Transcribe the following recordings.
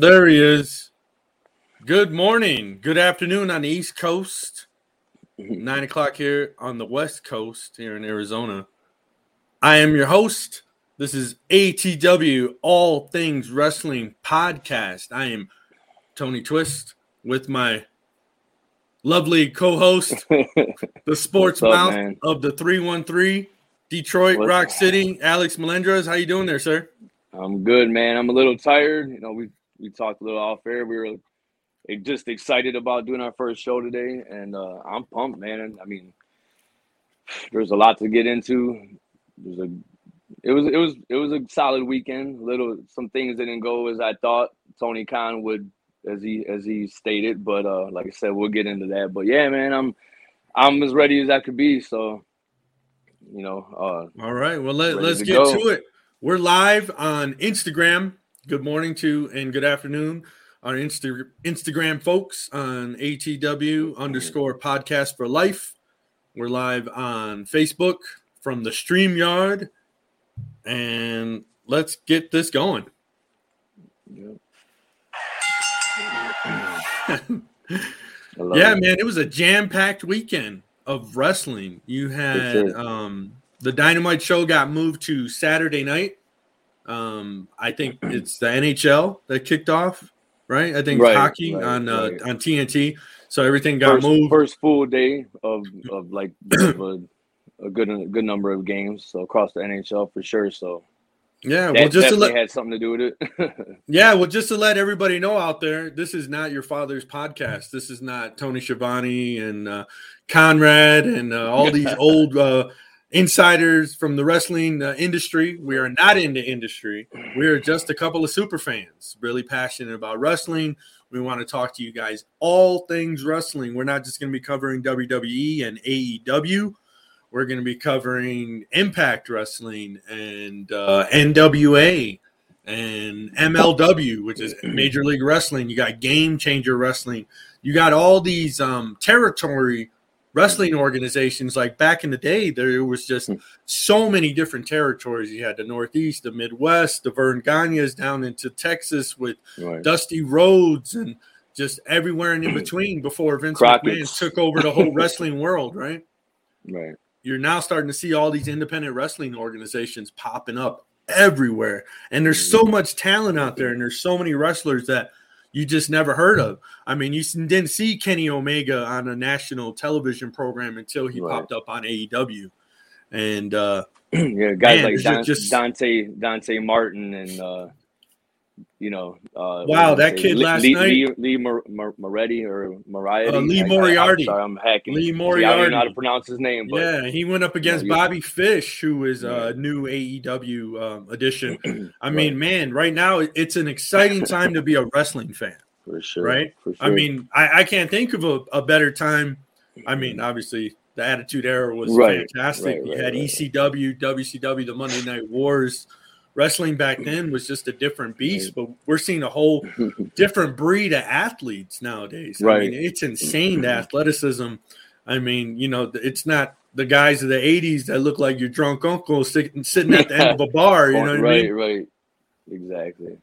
There he is. Good morning. Good afternoon on the East Coast. Nine o'clock here on the West Coast here in Arizona. I am your host. This is ATW All Things Wrestling Podcast. I am Tony Twist with my lovely co-host, the sports up, mouth man? of the 313 Detroit What's- Rock City, Alex Melendres. How you doing there, sir? I'm good, man. I'm a little tired. You know, we we talked a little off air. We were just excited about doing our first show today, and uh, I'm pumped, man. I mean, there's a lot to get into. There's a it was it was it was a solid weekend. Little some things didn't go as I thought Tony Khan would as he as he stated, but uh, like I said, we'll get into that. But yeah, man, I'm I'm as ready as I could be. So, you know, uh, All right. Well, let, let's to get go. to it. We're live on Instagram. Good morning to and good afternoon. Our Insta- Instagram folks on ATW underscore podcast for life. We're live on Facebook from the StreamYard. And let's get this going. yeah. I love Yeah, it. man, it was a jam-packed weekend of wrestling. You had um the Dynamite show got moved to Saturday night. Um, I think it's the NHL that kicked off, right? I think Right, hockey right, on uh, right. on TNT. So everything got first, moved. first full day of of like of a, a good a good number of games. So across the NHL for sure. So yeah, that well, just to let had something to do with it. yeah, well, just to let everybody know out there, this is not your father's podcast. This is not Tony Schiavone and uh, Conrad and uh, all these old uh, insiders from the wrestling uh, industry. We are not in the industry. We are just a couple of super fans, really passionate about wrestling. We want to talk to you guys all things wrestling. We're not just going to be covering WWE and AEW. We're going to be covering Impact Wrestling and uh, NWA and MLW, which is Major League Wrestling. You got Game Changer Wrestling. You got all these um, territory wrestling organizations. Like back in the day, there was just hmm. so many different territories. You had the Northeast, the Midwest, the Verne Gagne's down into Texas with right. Dusty Rhodes and just everywhere and in between before Vince Crockett's. McMahon took over the whole wrestling world, right? Right. you're now starting to see all these independent wrestling organizations popping up everywhere. And there's mm-hmm. so much talent out there, and there's so many wrestlers that you just never heard of. I mean, you didn't see Kenny Omega on a national television program until he Right. popped up on AEW. And uh, yeah, Man, guys like there's Don, just- Dante Dante Martin and uh, you know, uh, Wow, that did I say? kid Lee, last Lee, night- Lee, Lee Mor- Mor- Moretti or Moriarty. Uh, Lee I- I- Moriarty. I'm sorry, I'm hacking. Lee See, I don't Moriarty. know how to pronounce his name, but yeah, he went up against you- Bobby Fish, who is a Right. new AEW um, addition. I Right. mean, man, right now it's an exciting time to be a wrestling fan. for sure, right? For sure. I mean, I, I can't think of a, a better time. I mean, obviously, the Attitude Era was Right, fantastic. right, you had right. ECW, WCW, the Monday Night Wars. Wrestling back mm-hmm. then was just a different beast, but we're seeing a whole different breed of athletes nowadays. I Right. mean, it's insane the mm-hmm. athleticism. I mean, you know, it's not the guys of the 80s that look like your drunk uncle sitting, sitting at the end of a bar. You know what I right, mean? right, exactly.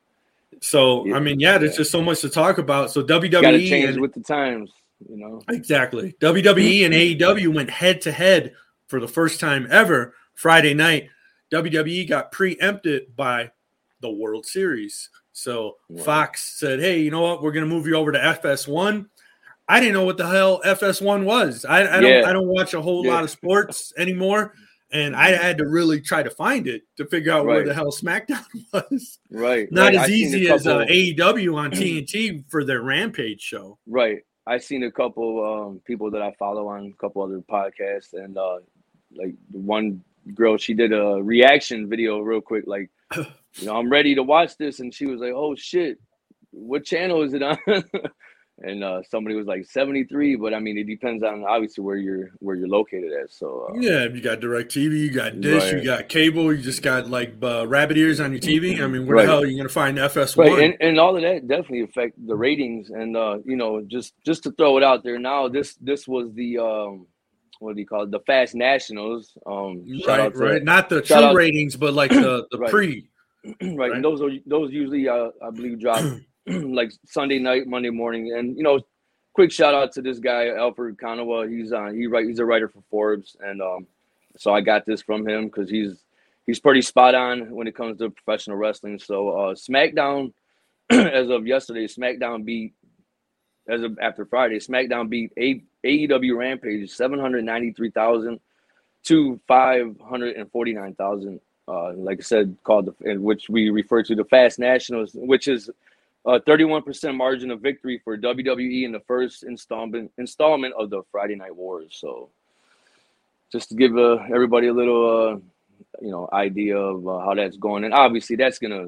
So, Yeah, I mean, yeah, there's yeah. just so much to talk about. So, WWE Got to change and- with the times, you know. Exactly. WWE and mm-hmm. AEW went head to head for the first time ever Friday night. WWE got preempted by the World Series. So Wow. Fox said, "Hey, you know what? We're going to move you over to FS1." I didn't know what the hell FS1 was. I, I don't. I don't watch a whole Yeah. lot of sports anymore, and I had to really try to find it to figure out where the hell SmackDown was. Right. Not right. as I seen a easy as uh, AEW on TNT for their Rampage show. Right. I've seen a couple um, people that I follow on a couple other podcasts, and uh, like the one girl, she did a reaction video real quick, like, you know, I'm ready to watch this, and she was like, "Oh shit, what channel is it on?" and uh, somebody was like 73, but I mean, it depends on obviously where you're where you're located at. So uh, Yeah, you got Direct TV, you got Dish, you got cable, you just got like uh, rabbit ears on your TV. I mean, where Right. the hell are you going to find FS1? right and, and all of that definitely affect the ratings and uh you know just just to throw it out there now this this was the um what do you call it the fast nationals um shout right, to right. Not the true ratings, but like the, the Right. pre. right, right. and those are those usually uh, i believe drop like Sunday night, Monday morning, and you know, quick shout out to this guy Alfred Konuwa. He's on. He write. He's a writer for Forbes, and um, so I got this from him because he's he's pretty spot on when it comes to professional wrestling. So uh, SmackDown, as of yesterday, SmackDown beat as of after Friday, SmackDown beat AEW Rampage seven hundred ninety three thousand to five hundred and forty nine thousand uh, like I said, called the, in which we refer to the Fast Nationals, which is a 31% margin of victory for WWE in the first installment installment of the Friday Night Wars. So, just to give uh, everybody a little, uh, you know, idea of uh, how that's going, and obviously that's gonna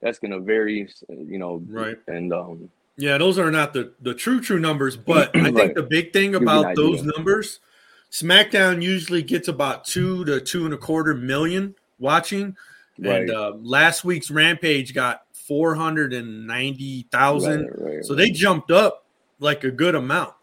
that's gonna vary, you know, right? And um, yeah, those are not the the true true numbers, but I think right. the big thing about those numbers SmackDown usually gets about two to two and a quarter million watching, right. and uh, last week's Rampage got four hundred and ninety thousand. Right, right, so they jumped up like a good amount.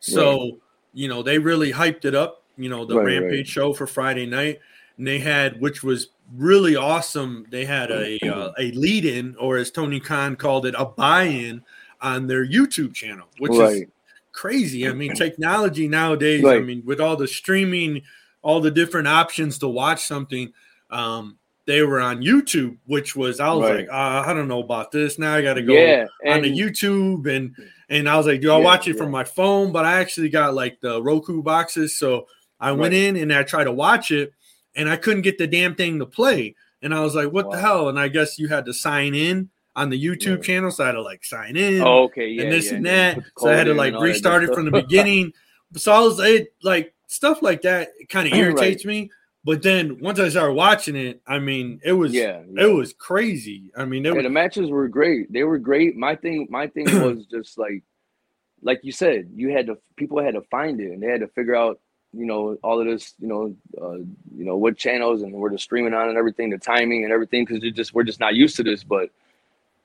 So you know they really hyped it up. You know the Rampage show for Friday night, and they had which was really awesome. They had a uh, a lead in, or as Tony Khan called it, a buy in on their YouTube channel, which is crazy. I mean, technology nowadays, right. I mean, with all the streaming, all the different options to watch something, um, they were on YouTube, which was I was right. like, uh, I don't know about this. Now I got to go yeah, on the YouTube and and I was like, do I yeah, watch it yeah. from my phone? But I actually got like the Roku boxes, so I right. went in and I tried to watch it, and I couldn't get the damn thing to play. And I was like, what wow. the hell? And I guess you had to sign in on the YouTube yeah. channel, so I had to like sign in. Oh, okay, yeah, and this yeah, and that. So I had to like restart it from the beginning. So I was it, like stuff like that kind of irritates right. me. But then once I started watching it, I mean, it was yeah, it was crazy. I mean, were, the matches were great. They were great. My thing, my thing was just like, like you said, you had to people had to find it and they had to figure out you know all of this you know uh, you know what channels and where to stream it on and everything the timing and everything because just we're just not used to this but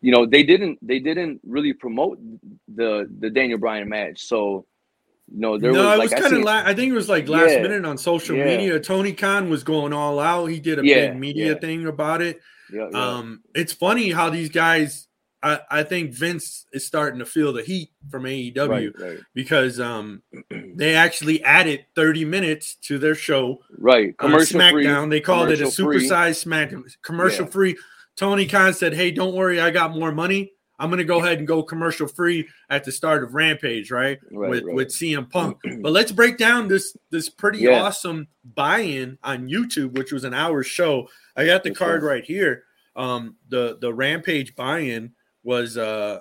you know they didn't they didn't really promote the the Daniel Bryan match. So you know there no, was it like, was kind of la- I think it was like last yeah, minute on social yeah. media. Tony Khan was going all out. He did a yeah, big media thing about it. Um, it's funny how these guys. I, I think Vince is starting to feel the heat from AEW right, right. because um, they actually added 30 minutes to their show. Right, commercial SmackDown. Free, they called it a supersized SmackDown, commercial free Tony Khan said, "Hey, don't worry, I got more money. I'm going to go ahead and go commercial free at the start of Rampage, right? right with right. with CM Punk. but let's break down this this pretty yeah. awesome buy-in on YouTube, which was an hour show. I got the card right here. Um, the the Rampage buy-in was uh,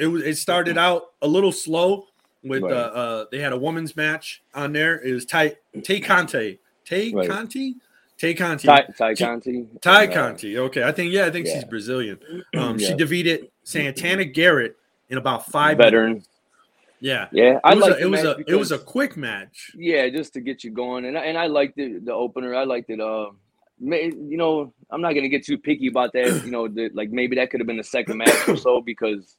it was it started out a little slow with right. uh, uh they had a women's match on there. It was Tay Tay Conti. Tay Conti Tay Conti. Tay, Tay Conti. Tay Conti. Okay. I think, yeah, I think yeah. she's Brazilian. Um, yeah. She defeated Santana Garrett in about five veteran. Minutes. Yeah. Yeah. I like it was a because, it was a quick match. Yeah, just to get you going. And I, and I liked the the opener. I liked it uh you know, I'm not gonna get too picky about that. You know, the, like maybe that could have been the second match or so because,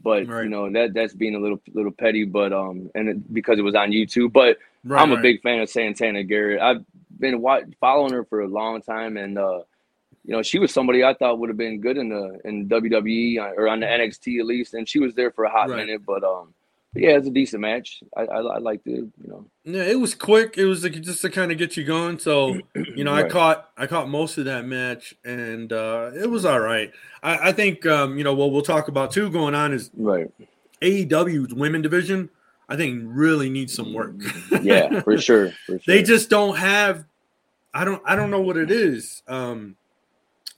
but right. you know that that's being a little little petty. But um, and it, because it was on YouTube. But right, I'm a right. big fan of Santana Garrett. I've been following her for a long time, and uh, you know, she was somebody I thought would have been good in the in WWE uh, or on the NXT at least, and she was there for a hot right. minute. But um, but yeah, it's a decent match. I, I, I liked it. You know. Yeah, it was quick. It was like just to kind of get you going. So you know, right. I caught I caught most of that match, and uh, it was all right. I, I think um, you know what we'll talk about too going on is right. AEW's women division. I think really needs some work. yeah, for sure, for sure. They just don't have I don't I don't know what it is. Um,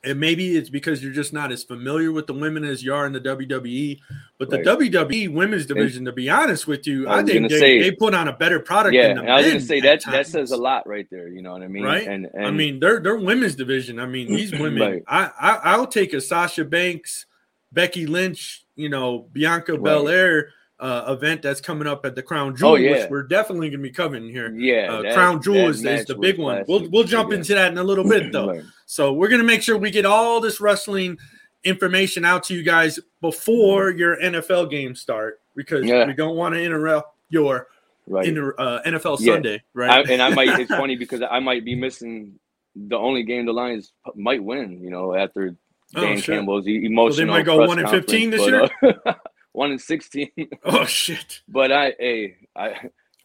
and maybe it's because you're just not as familiar with the women as you are in the WWE. But the right. WWE women's division, to be honest with you, I, I think they, say, they, put on a better product. Yeah, I was going to say that that says a lot right there. You know what I mean? Right. And, and I mean, their their women's division. I mean, these women. right. I, I I'll take a Sasha Banks, Becky Lynch, you know, Bianca right. Belair uh, event that's coming up at the Crown Jewel, oh, yeah. which we're definitely going to be covering here. Yeah, uh, that, Crown Jewel is, is, the big one. We'll we'll jump yeah. into that in a little bit though. So we're going to make sure we get all this wrestling information out to you guys before your NFL games start because yeah. we don't want to interrupt your right. inter, uh, NFL Sunday, right? I, and I might. It's funny because I might be missing the only game the Lions might win. You know, after Dan Oh, shit. Campbell's emotional. So they might go 1 and 15 this but, uh, one and sixteen. Oh shit. but I, hey, I,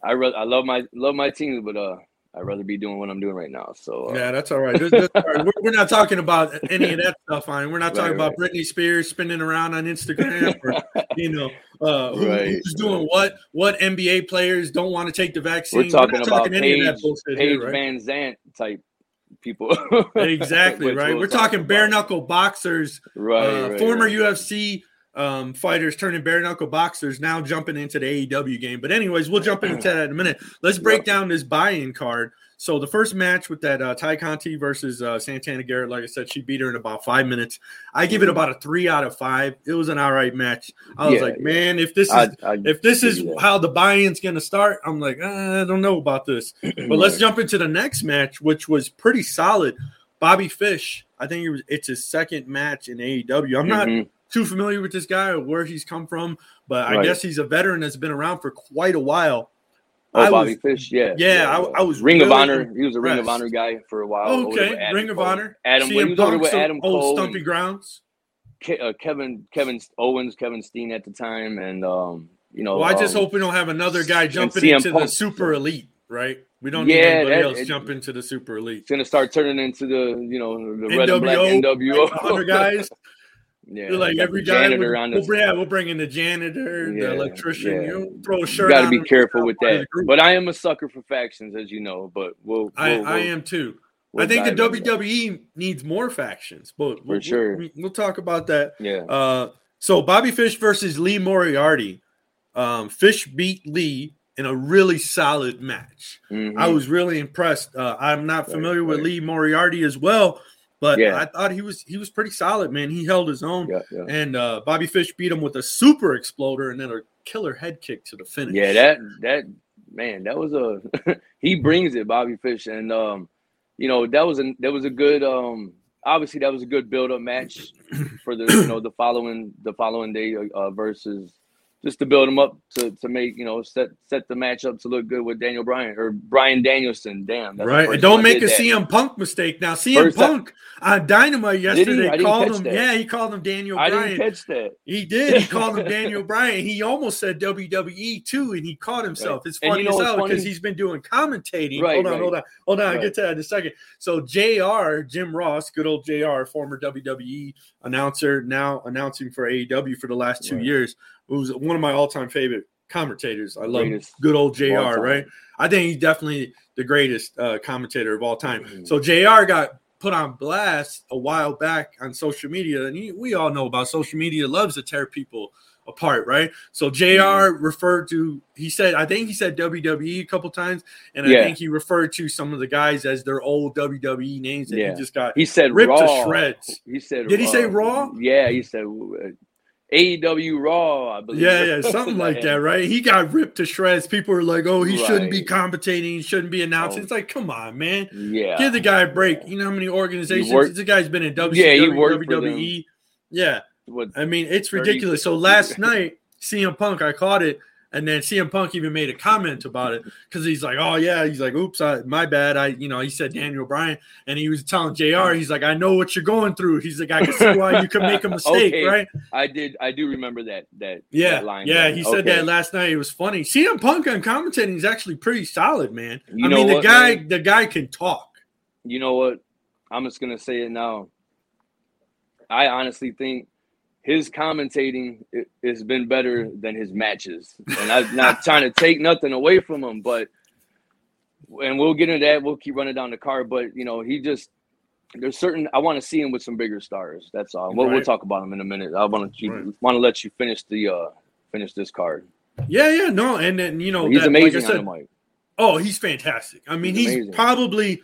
I, re- I love my love my teams, but uh, I'd rather be doing what I'm doing right now. So uh, Yeah, that's all right. That's- that's all right. We're, we're not talking about any of that stuff. On we're not talking Right, about Britney Spears spinning around on Instagram, or you know, uh, who, Right, who's doing what. What NBA players don't want to take the vaccine? we're talking not about any of that Paige, bullshit Paige here. Van Zant type people. Exactly right. We're talk talking bare knuckle boxers, Right, uh, right, former right. UFC um, fighters turning bare knuckle boxers, now jumping into the AEW game. But anyways, we'll jump into that in a minute. Let's break down this buy-in card. So the first match with that uh, Ty Conti versus uh, Santana Garrett, like I said, she beat her in about five minutes. I give it about a three out of five. It was an all right match. I was Yeah, like, yeah. man, if this is I, I, if this is that. how the buy-in's to start, I'm like, uh, I don't know about this. But let's jump into the next match, which was pretty solid. Bobby Fish, I think it was it's his second match in AEW. I'm not Mhm. Too familiar with this guy or where he's come from, but I guess he's a veteran that's been around for quite a while. Oh, I Bobby was- Fish, yeah, Yeah, I- I was Ring of Honor. He was a Ring of. Honor guy for a while. okay, Ring of Cole. Honor. Adam, he was over with old- Adam old Cole, Stumpy Grounds. Ke- uh, Kevin, Kevin Owens, Kevin Steen at the time, and um, you know, Well, I just um, hope we don't have another guy jumping into the super elite, right? We don't Yeah, need anybody that- else it- jump into the super elite. It's gonna start turning into the you know the red and black NWO, NWO. like 100 guys. yeah, You're like every guy. janitor We'll, bring, yeah, we'll bring in the janitor, Yeah, the electrician. yeah. You know, throw a You shirt. got to be careful with that. But I am a sucker for factions, as you know. But we'll, I, we'll, I we'll- am too. I think the into that. WWE needs more factions, but we'll, sure. we'll, talk about that. Yeah, Uh, so Bobby Fish versus Lee Moriarty. Um, Fish beat Lee in a really solid match. Mhm. I was really impressed. Uh, I'm not Right, familiar with right. Lee Moriarty as well, but Yeah. I thought he was he was pretty solid, man. He held his own, yeah, yeah. and uh, Bobby Fish beat him with a super exploder and then a killer head kick to the finish. Yeah, that that man, that was a he brings it, Bobby Fish, and um, you know that was a that was a good um, obviously that was a good build up match for the you know the following the following day uh, versus just to build him up to to make you know set set the match up to look good with Daniel Bryan or Bryan Danielson. Damn, that's right. And don't make a that. CM Punk mistake. Now CM First time- Punk on Dynamite yesterday called him. that. Yeah, he called him Daniel I Bryan. didn't catch that. He did. He called him Daniel Bryan. He almost said WWE too, and he caught himself. It's And you funny know as hell because he's been doing commentating. Right, hold on, right. hold on, hold on. I'll get to that in a second. So Jr. Jim Ross, good old Jr. Former WWE announcer, now announcing for AEW for the last two Right. years. Who's one of my all-time favorite commentators. I love Greatest good old Jr. Right? I think he's definitely the greatest uh, commentator of all time. Mhm. So Jr. got put on blast a while back on social media, and he, we all know about social media loves to tear people apart, right? So Jr. Mm-hmm. referred to he said I think he said WWE a couple times, and I Yeah. think he referred to some of the guys as their old WWE names that Yeah. he just got He said ripped Raw. to shreds. He said. Did he say Raw? Yeah, he said uh, AEW Raw. I believe. Yeah, yeah, something like that, right? He got ripped to shreds. People were like, "Oh, he shouldn't be Right. commentating. He shouldn't be announcing." Oh. It's like, come on, man. Yeah. Give the guy a break. You know how many organizations worked- this guy's been in WCW, Yeah, he worked WWE. Yeah, What- I mean, it's 30 ridiculous. So last night, CM Punk, I caught it, and then CM Punk even made a comment about it because he's like, "Oh yeah," he's like, "Oops, I, my bad." I, you know, he said Daniel Bryan, and he was telling Jr. He's like, "I know what you're going through." He's like, "I can see why you could make a mistake, Okay. right?" I did. I do remember that. That. Yeah, that line yeah, there. he said Okay. that last night. It was funny. CM Punk on commentating is actually pretty solid, man. You I mean, the guy, man? the guy can talk. You know what? I'm just gonna say it now. I honestly think his commentating has been better than his matches, and I'm not trying to take nothing away from him, but and we'll get into that. We'll keep running down the card, but you know, he just there's certain I want to see him with some bigger stars. That's all. We'll, we'll talk about him in a minute. I want to Right. want to let you finish the uh finish this card. Yeah, yeah, no, and then you know He's that, amazing Like I said, mic. oh, he's fantastic. I mean, He's he's, probably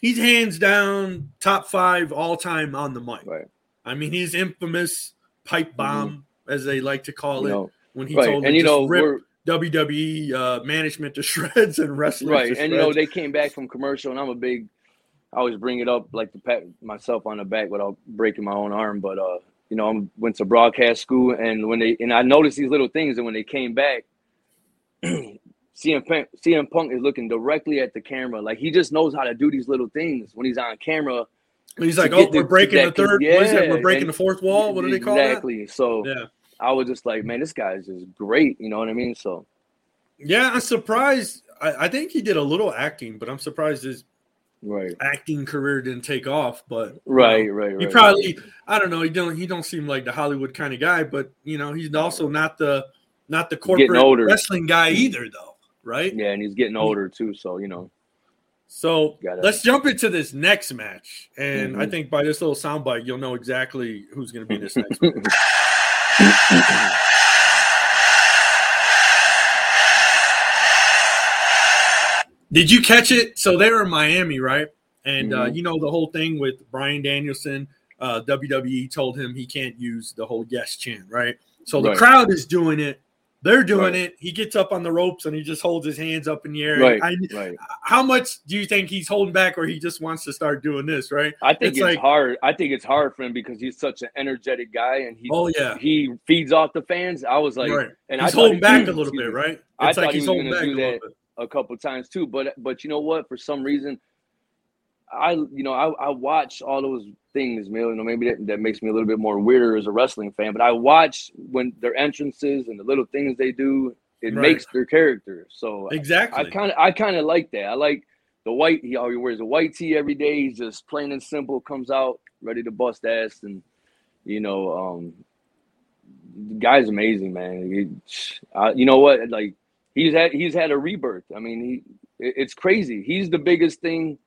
he's hands down top five all time on the mic. Right. I mean, he's infamous pipe bomb, as they like to call Mm-hmm. You it, know, when he right. told And you to know, rip WWE uh, management to shreds and wrestlers right and you know they came back from commercial and i'm a big i always bring it up like to pat myself on the back without breaking my own arm but uh you know i went to broadcast school and when they and i noticed these little things and when they came back CM Punk, CM Punk is looking directly at the camera like he just knows how to do these little things when he's on camera He's like, oh, we're breaking the third. Yeah, what is it? We're breaking and, the fourth wall. What do they call exactly. that? Exactly. So yeah, I was just like, man, this guy is just great. You know what I mean? So yeah, I'm surprised. I, I think he did a little acting, but I'm surprised his right acting career didn't take off. But right, know, right, right. He probably, right. I don't know. He don't. He don't seem like the Hollywood kind of guy, but you know, he's also not the not the corporate wrestling guy mm. either, though. Right? Yeah, and he's getting older too. So you know. So let's jump into this next match, and mm-hmm. I think by this little soundbite, you'll know exactly who's going to be in this next. Did you catch it? So they were in Miami, right? And uh, mm-hmm. uh, you know the whole thing with Bryan Danielson. Uh, WWE told him he can't use the whole yes chant, right? So right. the crowd is doing it they're doing right. it. He gets up on the ropes and he just holds his hands up in the air. Right, I, right. How much do you think he's holding back, or he just wants to start doing this? Right. I think it's, it's like, hard. I think it's hard for him because he's such an energetic guy, and he oh yeah he feeds off the fans. I was like, right. and he's holding back a little bit, right? It's I like thought he's holding back do that a couple times too. But but you know what? For some reason, I you know I I watch all those things, man. You know, maybe that, that makes me a little bit more weirder as a wrestling fan. But I watch when their entrances and the little things they do it right. makes their character. So exactly, I kind of I kind of like that. I like the white. He always wears a white tee every day. He's just plain and simple. Comes out ready to bust ass, and you know, um, the guy's amazing, man. He, uh, you know what? Like he's had he's had a rebirth. I mean, he it's crazy. He's the biggest thing.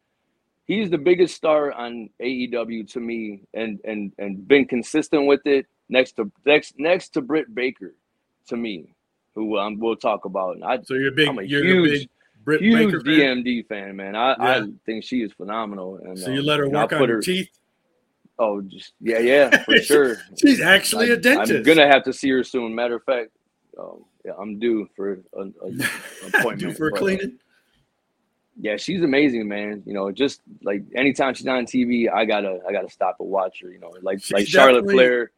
He's the biggest star on AEW to me, and and and been consistent with it. Next to next next to Britt Baker, to me who um, we'll talk about. I, so you're big. I'm a you're huge, big huge Baker DMD fan? fan, man. I, yeah. I think she is phenomenal. And so you um, let her work on her teeth. Oh, just yeah, yeah, for sure. She's actually I, a dentist. I'm gonna have to see her soon. Matter of fact, um, yeah, I'm due for an appointment. due for a cleaning. Yeah, she's amazing, man. You know, just like anytime she's on TV, I gotta I gotta stop and watch her. You know, like she's like Charlotte Flair.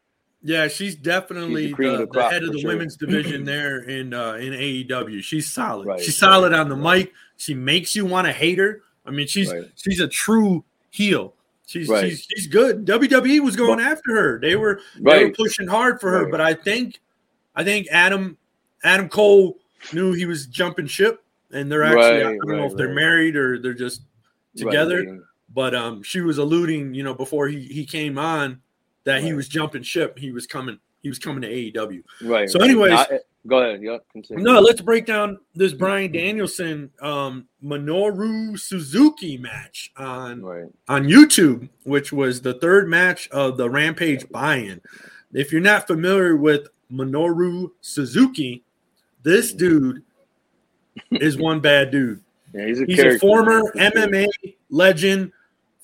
Yeah, she's definitely she's the, the, the, head of the sure. women's division there in uh, in AEW. She's solid. Right, she's solid on the right. mic. She makes you want to hate her. I mean, she's right. she's a true heel. She's she's she's good. WWE was going after her. They were they were pushing hard for her, but I think I think Adam Adam Cole knew he was jumping ship, and they're actually I don't know if they're married or they're just together. But um, she was alluding, you know, before he he came on that right. he was jumping ship. He was coming. He was coming to AEW. Right. So, anyways, I, go ahead. Yeah. Continue. No, let's break down this Bryan Danielson um, Minoru Suzuki match on right. on YouTube, which was the third match of the Rampage buy-in. If you're not familiar with Minoru Suzuki, this dude is one bad dude. Yeah, he's a, he's a former MMA legend,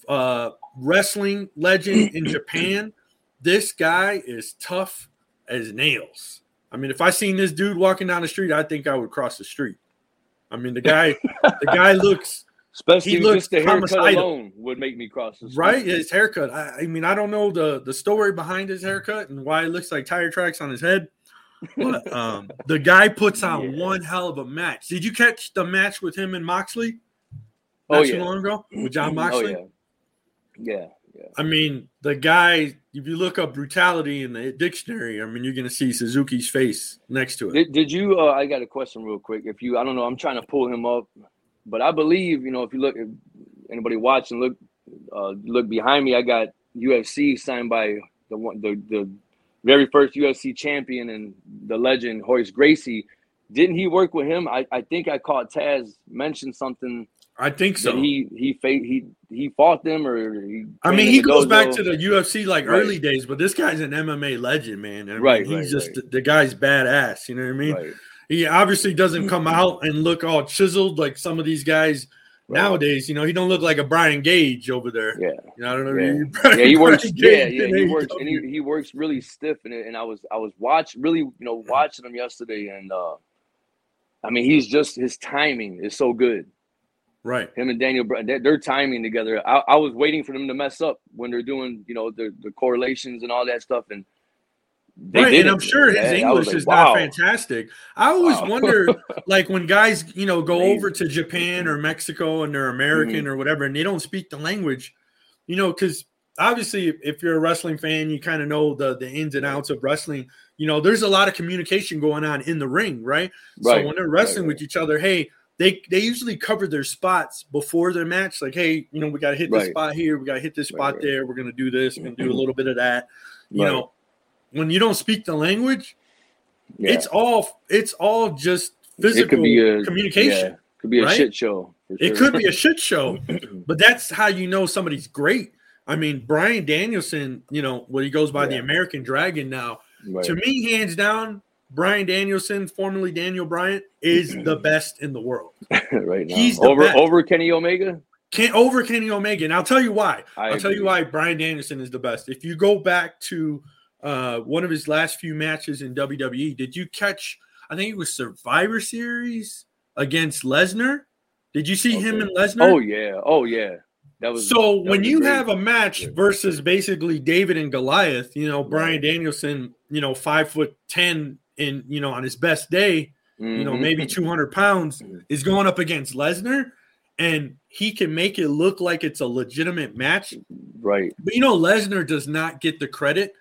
uh, wrestling legend in Japan this guy is tough as nails. I mean, if I seen this dude walking down the street, I think I would cross the street. I mean, the guy, the guy looks, especially he looks just the haircut alone would make me cross the street. Right, his haircut. I, I, mean, I don't know the the story behind his haircut and why it looks like tire tracks on his head. But um, the guy puts on yeah. one hell of a match. Did you catch the match with him and Moxley? Not oh yeah, long ago with Jon Moxley. Oh, yeah. yeah, yeah. I mean, the guy if you look up brutality in the dictionary, I mean, you're going to see Suzuki's face next to it. Did, did you? Uh, I got a question real quick. If you, I don't know, I'm trying to pull him up, but I believe, you know, if you look, if anybody watching, look, uh, look behind me. I got UFC signed by the one, the the very first UFC champion and the legend Royce Gracie. Didn't he work with him? I, I think I caught Taz mention something I think so. He he he he fought them, or he I mean, he goes back to the UFC like right. early days, but this guy's an MMA legend, man. I mean, right, he's right, just right. the guy's badass. You know what I mean? He obviously doesn't come out and look all chiseled like some of these guys nowadays. You know, he don't look like a Brian Cage over there. Yeah, you know, I don't know. Yeah, yeah he works. yeah, yeah, he works, and he, he works really stiff. And and I was I was watch really you know watching him yesterday, and uh I mean he's just his timing is so good. Right. Him and Daniel, they're timing together. I, I, was waiting for them to mess up when they're doing, you know, the, the correlations and all that stuff. And right, and I'm sure his yeah, English like, is wow. not fantastic. I always wow. wonder, like when guys, you know, go over to Japan or Mexico and they're American mm-hmm. or whatever, and they don't speak the language. you know, because obviously, if you're a wrestling fan, you kind of know the the ins and outs of wrestling. You know, there's a lot of communication going on in the ring, right? Right. So when they're wrestling right, with each other, hey, they they usually cover their spots before their match. Like, hey, you know, we got to hit this Right. spot here, we got to hit this Right, spot right. there. We're gonna do this, we're gonna do a little bit of that. You know, when you don't speak the language, Yeah. it's all it's all just physical it could be a communication. yeah, could be a right? shit show. for It could be a shit show, but that's how you know somebody's great. I mean, Bryan Danielson, you know, when he goes by the American Dragon now, Right. to me, hands down, Bryan Danielson, formerly Daniel Bryant, is the best in the world. right now. He's over best. over Kenny Omega. Can't over Kenny Omega. And I'll tell you why. I will tell you why Bryan Danielson is the best. If you go back to uh, one of his last few matches in WWE, did you catch? I think it was Survivor Series against Lesnar. Did you see him Okay. and Lesnar? Oh yeah, oh yeah. That was So that when was you great. have a match versus basically David and Goliath, you know Bryan. Danielson, you know five foot ten, and you know on his best day, you know maybe two hundred pounds, is going up against Lesnar, and he can make it look like it's a legitimate match. right. But you know Lesnar does not get the credit.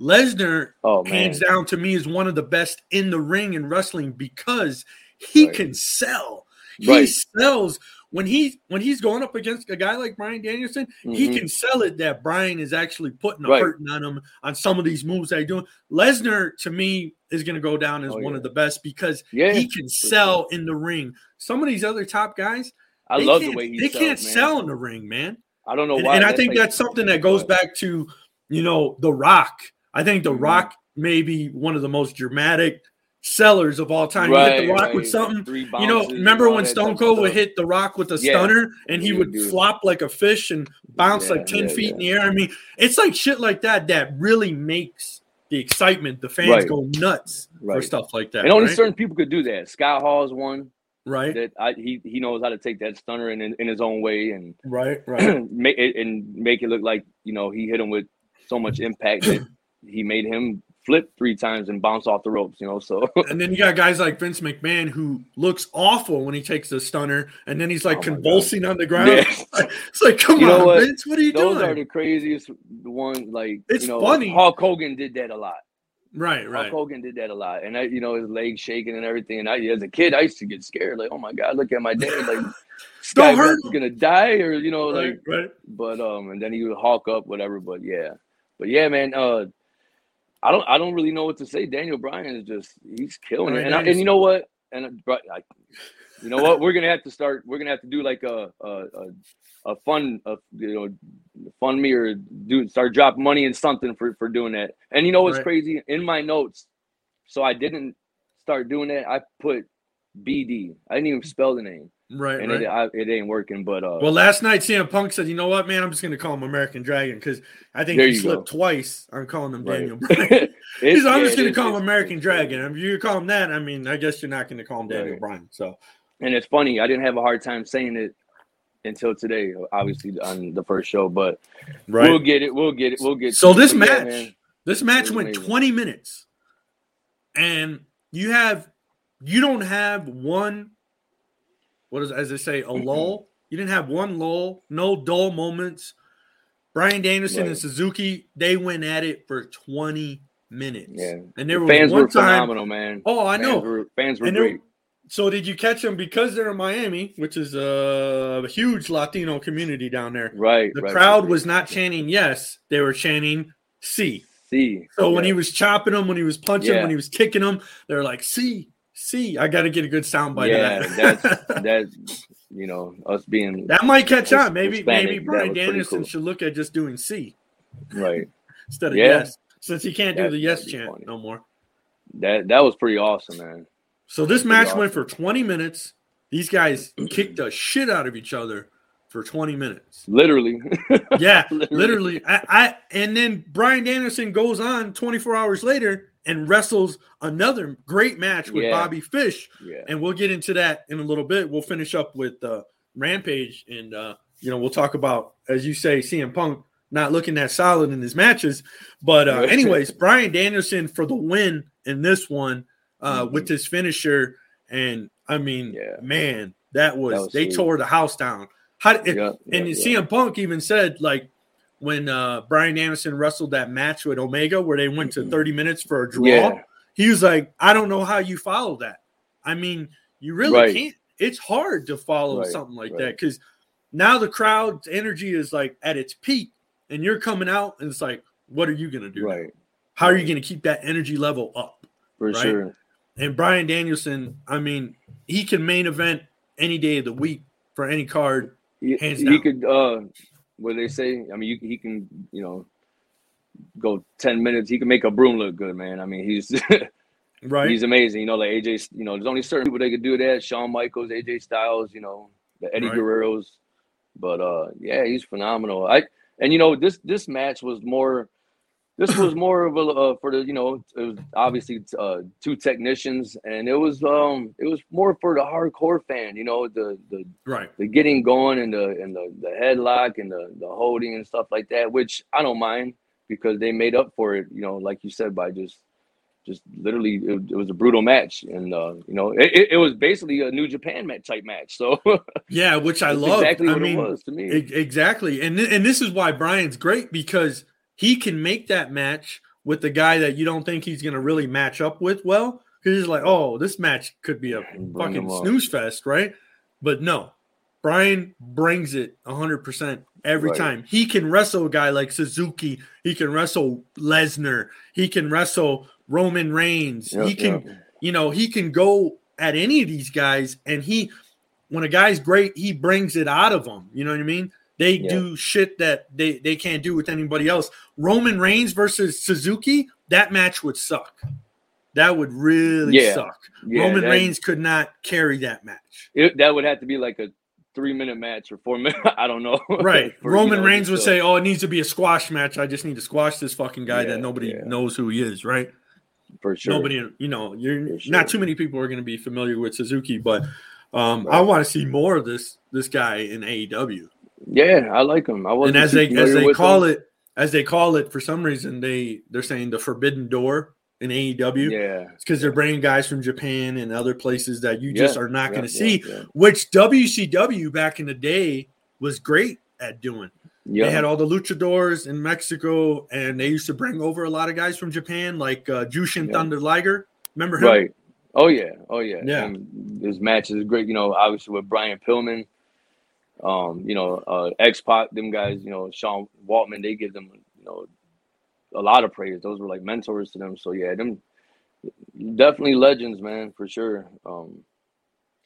Lesnar, Oh hands down, to me is one of the best in the ring in wrestling because he Right. can sell. He Right. sells when he when he's going up against a guy like Bryan Danielson he Mhm. can sell it that Bryan is actually putting a Right. hurting on him on some of these moves that he's doing. Lesnar to me is going to go down as Oh, one yeah. of the best because yeah. he can sell in the ring. Some of these other top guys, I they love the way he they sells, can't man. sell in the ring, man. I don't know And, why. and I think like- that's something that goes back to you know The Rock. I think The Mhm. Rock may be one of the most dramatic sellers of all time. you hit The Rock right. with something. You know, remember when Stone Cold would hit The Rock with a Yeah. stunner and he He would would do it. flop like a fish and bounce Yeah, like 10 yeah, feet in the air? I mean, it's like shit like that that really makes the excitement, the fans Right. go nuts for stuff like that. And only right? certain people could do that. Scott Hall's one right, that I, he he knows how to take that stunner in in his own way and right, right. make it and make it look like you know he hit him with so much impact that he made him flip three times and bounce off the ropes. You know, so and then you got guys like Vince McMahon who looks awful when he takes the stunner and then he's like Oh my God. convulsing on the ground. Yeah. It's like, come You on, what? Vince, what are you those doing? Those are the craziest one. Like It's you know, funny. Hulk Hogan did that a lot. right, right. Hulk. Hogan did that a lot, and I, you know, his legs shaking and everything. And I, as a kid, I used to get scared, like, oh my god, look at my dad, like, Sky hurt Vince is gonna die, or you know, Right, like, right. but um, and then he would hawk up, whatever. But yeah, but yeah, man, uh, I don't, I don't really know what to say. Daniel Bryan is just, he's killing it, and, I, and you know what, and uh, I, you know what, we're gonna have to start. We're gonna have to do like a a a, a fun, a, you know, fund me or do start dropping money and something for for doing that. And you know what's Right. crazy? In my notes, so I didn't start doing that. I put BD. I didn't even spell the name, Right, and right. it I, it ain't working. But uh, Well, last night CM Punk said, "You know what, man? I'm just to call him American Dragon because I think he slipped go. twice on calling him right. Daniel Bryan." He's, I'm yeah, just is- call him American Dragon. If you call him that, I mean, I guess you're not to call him Daniel Right. Bryan. So, And it's funny, I didn't have a hard time saying it until today, obviously on the first show, but we'll get it. We'll get it. We'll get So this match- man, This match went amazing. 20 minutes, and you have you don't have one. What is as they say a lull? You didn't have one lull, no dull moments. Bryan Danielson and Suzuki they went at it for 20 minutes. Yeah. and there the was fans one were time. phenomenal, man. Oh, I fans know. Were, fans were And there- great. So did you catch them because they're in Miami, which is a huge Latino community down there? Right. The right, crowd right. was not chanting yes; they were chanting "C." See. So when he was chopping them, when he was punching, Yeah. when he was kicking them, they're like, "See, see." I got to get a good soundbite Yeah, that. Yeah, that's that. You know, us being that might catch on. Maybe Hispanic, maybe Bryan Danielson cool. should look at just doing "C" right. instead of Yeah. "yes," since he can't do the "yes" chant funny. no more. That that was pretty awesome, man. So this match went for 20 minutes. These guys kicked the shit out of each other for 20 minutes. Literally. Yeah, Literally. literally. I, I and then Bryan Danielson goes on 24 hours later and wrestles another great match with Yeah. Bobby Fish, yeah. and we'll get into that in a little bit. We'll finish up with uh, Rampage, and uh, you know we'll talk about, as you say, CM Punk not looking that solid in his matches. But uh, anyways, Bryan Danielson for the win in this one uh, Mhm. with his finisher, and I mean, Yeah. man, that was, That was they sweet. tore the house down. How Yeah, and yeah, CM Punk even said, like, when uh, Bryan Danielson wrestled that match with Omega where they went to 30 minutes for a draw. Yeah. He was like, I don't know how you follow that. I mean, you really Right. can't. It's hard to follow Right, something like right. that because now the crowd's energy is like at its peak, and you're coming out, and it's like, what are you gonna do? now? Right. How are you gonna keep that energy level up? For Right. sure. And Bryan Danielson, I mean, he can main event any day of the week for any card. He, Hands he could uh what they say, I mean you, he can, you know, go 10 minutes. He can make a broom look good, man. I mean, he's Right. he's amazing. You know, like AJ, you know, there's only certain people that could do that. Shawn Michaels, AJ Styles, you know, the Eddie Right. Guerreros. But uh yeah, he's phenomenal. I and you know, this this match was more this was more of a uh, for the you know it was obviously uh, two technicians and it was um it was more for the hardcore fan you know the the right. the getting going and the and the, the headlock and the, the holding and stuff like that, which I don't mind because they made up for it, you know, like you said, by just just literally it, it was a brutal match. And uh, you know, it, it, was basically a new Japan match type match. So Yeah, which I love. exactly I what mean, it was to me. Exactly. And th- and this is why Bryan's great because he can make that match with the guy that you don't think he's going to really match up with well because he's like, "Oh, this match could be a fucking snooze fest, right?" But no. Bryan brings it 100% every Right. time. He can wrestle a guy like Suzuki, he can wrestle Lesnar, he can wrestle Roman Reigns. Yep, he can yep. you know, he can go at any of these guys, and he, when a guy's great, he brings it out of them. You know what I mean? They Yeah. do shit that they they can't do with anybody else. Roman Reigns versus Suzuki, that match would suck. That would really Yeah. suck. Yeah, Roman that- Reigns could not carry that match. it, that would have to be like a three minute match or four minute. I don't know. Right. For, you Roman know, Reigns would just, say, "Oh, it needs to be a squash match. I just need to squash this fucking guy Yeah, that nobody yeah. knows who he is." Right. for sure. Nobody, you know, you're sure. not too many people are going to be familiar with Suzuki, but um, I want to see more of this this guy in AEW. Yeah, I like him. I wasn't And as they as they call it, as they call it, for some reason they they're saying the forbidden door in AEW. Yeah. It's because they're bringing guys from Japan and other places that you just Yeah, are not going yeah, to see. yeah. Which WCW back in the day was great at doing. Yeah. They had all the luchadors in Mexico, and they used to bring over a lot of guys from Japan, like uh, Jushin. Thunder Liger. Remember him? Right. Oh yeah. Oh yeah. Yeah. And his match is great. You know, obviously with Brian Pillman, um, you know, uh, X Pac, them guys. You know, Sean Waltman. They give them, you know, a lot of praise. Those were like mentors to them. So yeah, them definitely legends, man, for sure. Um,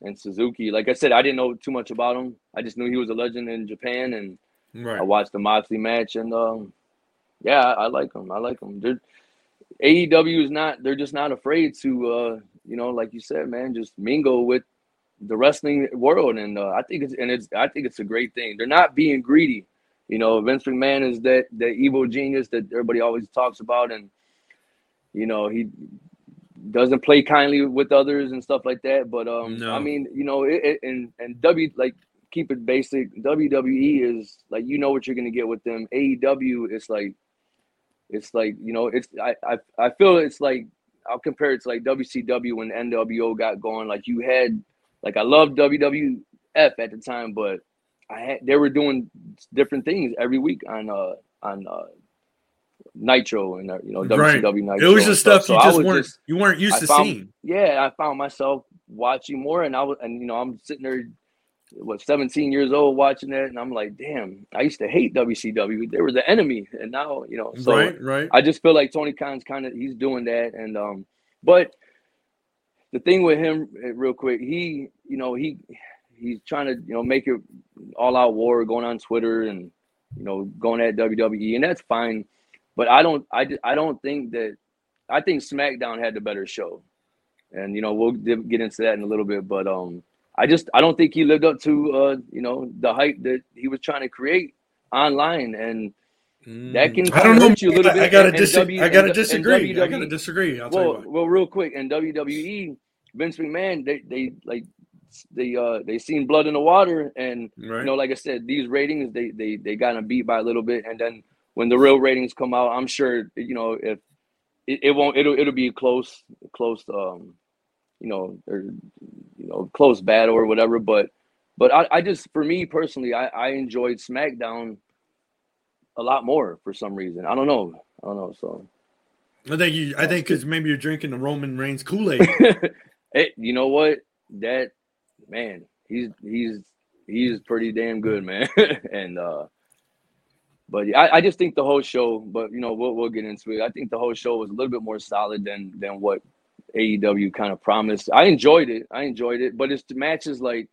and Suzuki, like I said, I didn't know too much about him. I just knew he was a legend in Japan, and Right. I watched the Moxley match, and um, yeah, I, I like them. I like them. They're, AEW is not. They're just not afraid to, uh, you know, like you said, man, just mingle with the wrestling world, and uh, I think it's and it's. I think it's a great thing. They're not being greedy. You know, Vince McMahon is that that evil genius that everybody always talks about, and you know he doesn't play kindly with others and stuff like that. But um, No. I mean, you know, it, it, and and W like keep it basic. WWE is like you know what you're gonna get with them. AEW is like it's like you know it's I I, I feel it's like I'll compare it to like WCW when NWO got going. Like you had like I loved WWF at the time, but I had they were doing different things every week on uh on uh Nitro and uh, you know Right. WCW Nitro. It was just stuff So you I just weren't you weren't used I to found- seeing. yeah, I found myself watching more, and I was, and you know, I'm sitting there, what, 17 years old, watching that, and I'm like, damn, I used to hate WCW. They were the enemy, and now, you know, so right, right. I just feel like Tony Khan's kind of he's doing that, and um, but the thing with him, eh, real quick, he, you know, he he's trying to, you know, make it all out war, going on Twitter and you know, going at WWE, and that's fine. But I don't, I, I don't think that. I think SmackDown had the better show, and you know, we'll get get into that in a little bit. But um, I just, I don't think he lived up to, uh, you know, the hype that he was trying to create online, and that can Mm. I don't know. you a little I- I gotta and dis- W- I gotta and- and disagree. I gotta disagree. I'll tell you well, what. well, real quick, in WWE, Vince McMahon, they they like they uh they seen blood in the water, and Right. you know, like I said, these ratings they they they got a beat by a little bit, and then when the real ratings come out, I'm sure you know if it, it won't it'll it'll be close close um you know or you know close battle or whatever, but but I, I just for me personally, I I enjoyed SmackDown a lot more for some reason. I don't know. I don't know. So I think you. I think because maybe you're drinking the Roman Reigns Kool Aid. hey, you know what? That man, he's he's he's pretty damn good, man. and uh but I, I just think the whole show, but you know, we'll we'll get into it. I think the whole show was a little bit more solid than than what AEW kind of promised. I enjoyed it. I enjoyed it, but it's the matches like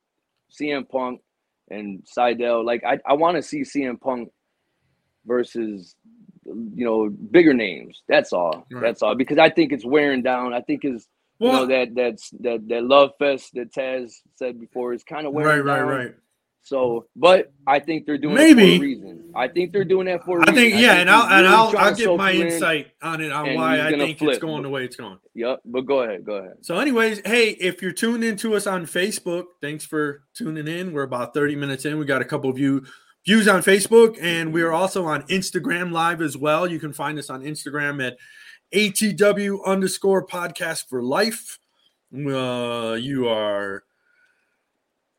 CM Punk and Sydal. Like I, I want to see CM Punk versus you know bigger names. That's all. Right. That's all. Because I think it's wearing down. I think is well, you know that that's that that love fest that Taz said before is kind of wearing right, down. Right, right, So, but I think they're doing maybe a reason. I think they're doing that for. a I think yeah, I think and I'll and I'll I'll give my insight on it on why I think flip. it's going the way it's going. Yep, but go ahead, go ahead. So, anyways, hey, if you're tuned into us on Facebook, thanks for tuning in. We're about 30 minutes in. We got a couple of you views on Facebook, and we are also on Instagram Live as well. You can find us on Instagram at ATW underscore podcast for life. Uh, you are.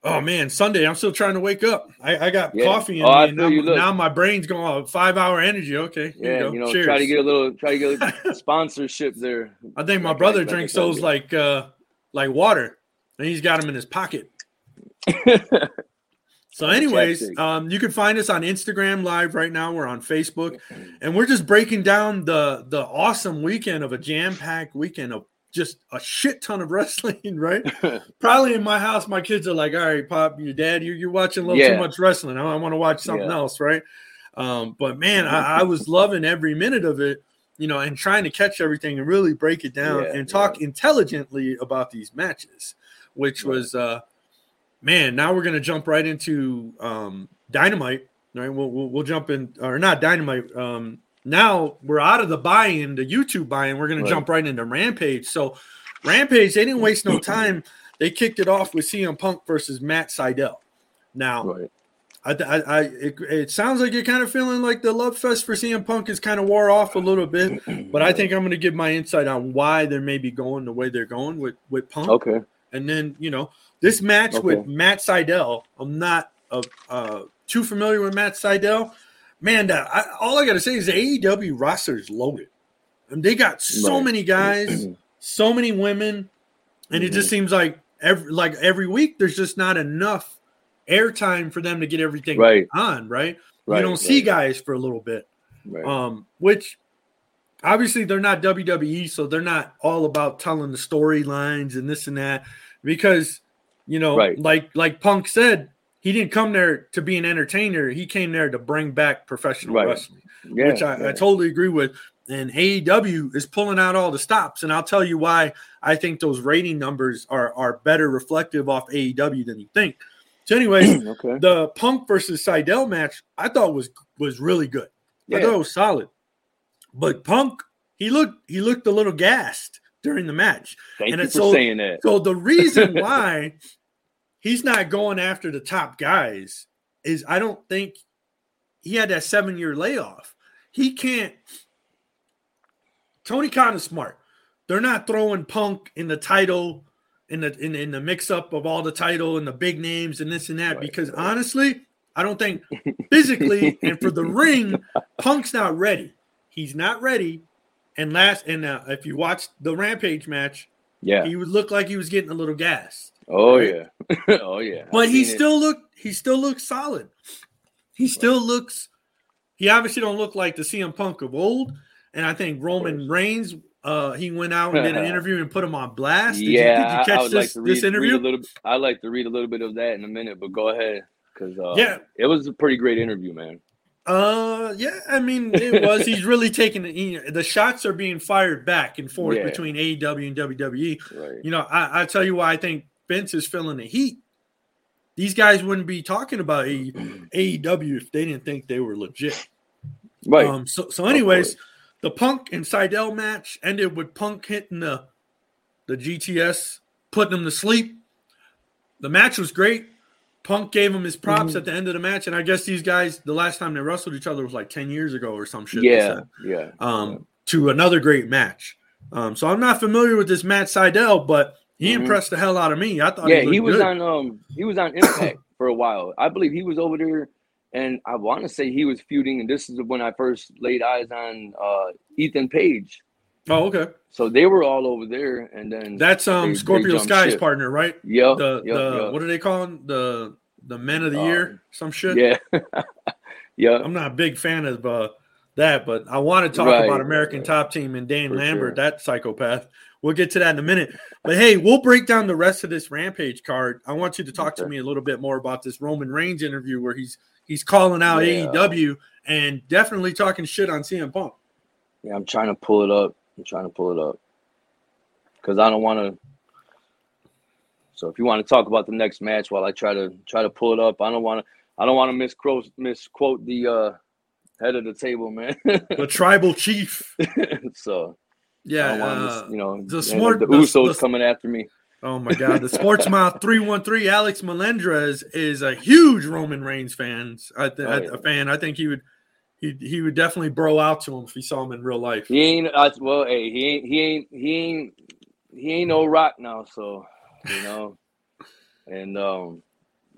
Oh man, Sunday. I'm still trying to wake up. I, I got yeah. coffee in oh, me, now, now, my brain's going on five hour energy. Okay, yeah, you, you, know, Cheers. try to get a little, try to get a sponsorship there. I think my brother drinks those like uh like water, and he's got them in his pocket. So, anyways, um, you can find us on Instagram live right now. We're on Facebook, and we're just breaking down the the awesome weekend of a jam packed weekend of just a shit ton of wrestling. Right? Probably in my house, my kids are like, "All right, pop, your dad, you're, you're watching a little yeah. too much wrestling. I, I want to watch something yeah. else." Right? Um, but man, I, I, was loving every minute of it. You know, and trying to catch everything and really break it down yeah, and talk intelligently about these matches, which was. uh man, now we're gonna jump right into um, dynamite. Right, we'll, we'll, we'll jump in, or not dynamite. Um, now we're out of the buy-in, the YouTube buy-in. We're gonna right. jump right into Rampage. So, Rampage, they didn't waste no time. They kicked it off with CM Punk versus Matt Sydal. Now, right. I, I, I it, it, sounds like you're kind of feeling like the love fest for CM Punk is kind of wore off a little bit, but I think I'm going to give my insight on why they're maybe going the way they're going with with Punk. Okay. And then you know this match okay. with Matt Sydal, I'm not uh, uh, too familiar with Matt Sydal. Man, I, all I got to say is the AEW roster is loaded. And they got so right. many guys, so many women, and mm-hmm. it just mm-hmm. seems like every like every week there's just not enough airtime for them to get everything right. on. Right? right you don't see guys for a little bit, um, which obviously they're not WWE, so they're not all about telling the storylines and this and that because you know, right. like like Punk said, he didn't come there to be an entertainer. He came there to bring back professional right. wrestling, yeah, which I, yeah. I, totally agree with. And AEW is pulling out all the stops, and I'll tell you why I think those rating numbers are are better reflective off AEW than you think. So, anyways, okay. the Punk versus Sydal match I thought was was really good. Yeah. I thought it was solid, but Punk he looked he looked a little gassed during the match. Thank and you for so, saying that. So the reason why he's not going after the top guys is I don't think he had that seven year layoff. He can't. Tony Khan is smart. They're not throwing Punk in the title in the in, in the mix up of all the title and the big names and this and that right, because honestly, I don't think physically and for the ring, Punk's not ready. He's not ready and last, and uh, if you watch the Rampage match, yeah, he would look like he was getting a little gas. Oh right? yeah, oh yeah. But he still look, he still looks solid. He still right. looks. He obviously don't look like the CM Punk of old. And I think Roman Reigns, uh, he went out and did an interview and put him on blast. Did yeah, you, did you catch this, like read, this interview? Little, I'd like to read a little bit of that in a minute, but go ahead because uh, yeah, it was a pretty great interview, man. Uh, yeah, I mean, it was. He's really taking the, the shots are being fired back and forth yeah. between AEW and WWE. Right. You know, I, I tell you why I think Vince is feeling the heat. These guys wouldn't be talking about AEW if they didn't think they were legit. Right. Um. So, so anyways, the Punk and Sydal match ended with Punk hitting the the GTS, putting him to sleep. The match was great. Punk gave him his props mm-hmm. at the end of the match, and I guess these guys, the last time they wrestled each other was like ten years ago or some shit. Yeah, yeah. Um, yeah. to another great match. Um, so I'm not familiar with this Matt Sydal, but he mm-hmm. impressed the hell out of me. I thought, yeah, he, he was good. on um, he was on Impact for a while. I believe he was over there and I want to say he was feuding, and this is when I first laid eyes on uh, Ethan Page. Oh, okay. So they were all over there, and then That's um they- they Scorpio jumped Sky's ship. partner, right? Yeah. The yep, the yep. what do they call him? The the men of the Um, year, some shit. yeah, yeah, I'm not a big fan of uh, that, but I want to talk Right, about American right. Top Team and Dan For Lambert, sure. that psychopath. We'll get to that in a minute. But hey, we'll break down the rest of this Rampage card. I want you to talk to me a little bit more about this Roman Reigns interview where he's he's calling out Yeah. AEW and definitely talking shit on CM Punk. yeah. I'm trying to pull it up. I'm trying to pull it up because I don't want to. So if you want to talk about the next match while I try to try to pull it up, I don't want to. I don't want to misquote misquote the uh, head of the table, man. The tribal chief. so Yeah. uh, miss, you know, the smart- the the- Usos the- coming after me. Oh my God! The Sports Mouth three one three Alex Melendrez is a huge Roman Reigns fans. I th- Oh, yeah. a fan. I think he would he he would definitely bro out to him if he saw him in real life. He ain't. I, well, hey, he ain't. He ain't. He ain't. He ain't no rock now. So you know, and um,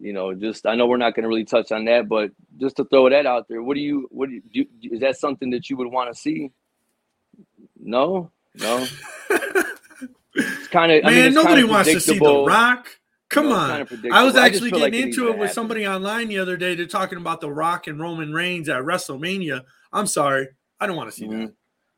you know, just I know we're not going to really touch on that, but just to throw that out there, what do you? What do you? Do, is that something that you would want to see? No, no. It's kind of. Man, I mean, nobody wants to see The. Rock. Come on. I was actually like getting needs into to it with somebody online the other day. They're talking about The Rock and Roman Reigns at WrestleMania. I'm sorry. I don't want to see that. Mhm.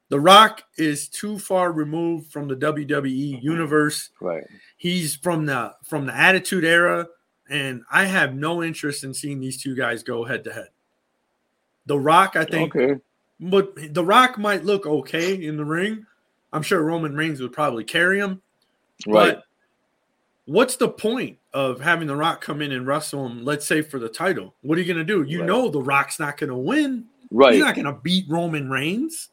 The Rock is too far removed from the WWE universe. Right. He's from the from the Attitude Era, and I have no interest in seeing these two guys go head to head. The Rock, I think, Okay. but The Rock might look okay in the ring. I'm sure Roman Reigns would probably carry him. Right. But what's the point of having The Rock come in and wrestle him, let's say for the title? What are you going to do? You Right. know The Rock's not going to win. right. He's not going to beat Roman Reigns.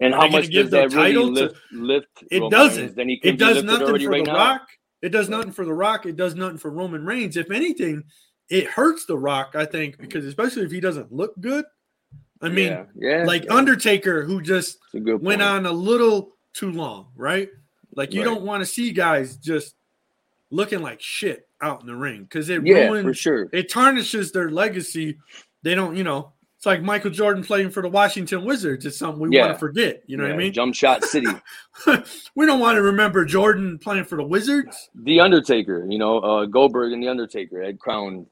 and are how much give does the that really title to- lift? lift It Roman doesn't. Reigns? Then he can It does nothing for right The now. Rock. It does nothing for The Rock. It does nothing for Roman Reigns. If anything, it hurts The Rock, I think, because especially if he doesn't look good. I mean, yeah, yeah like yeah. Undertaker, who just It's a good went on a little too long, right? Like you Right. don't want to see guys just looking like shit out in the ring because it Yeah, ruins for sure. it tarnishes their legacy. They don't, you know, it's like Michael Jordan playing for the Washington Wizards. It's something we want to forget. You know what I mean? Jump Shot City. we don't want to remember Jordan playing for the Wizards. the Undertaker, you know, uh, Goldberg and the Undertaker at Crown.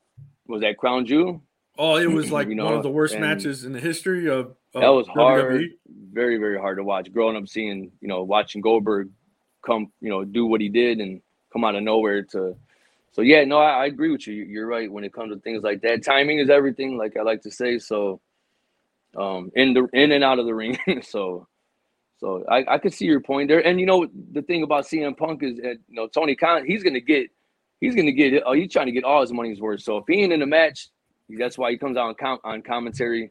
Was that Crown Jewel? Oh, it was like You know, one of the worst matches in the history of, of that was WWE. hard, very very hard to watch. Growing up, seeing you know, watching Goldberg come, you know, do what he did and come out of nowhere to. So yeah, no, I, I agree with you. You're right when it comes to things like that. Timing is everything, like I like to say. So, um, in the in and out of the ring. so, so I, I could see your point there. And you know, the thing about CM Punk is, that, you know, Tony Khan, he's gonna get, he's gonna get, oh, he's trying to get all his money's worth. So if he ain't in the match, that's why he comes out on, com- on commentary.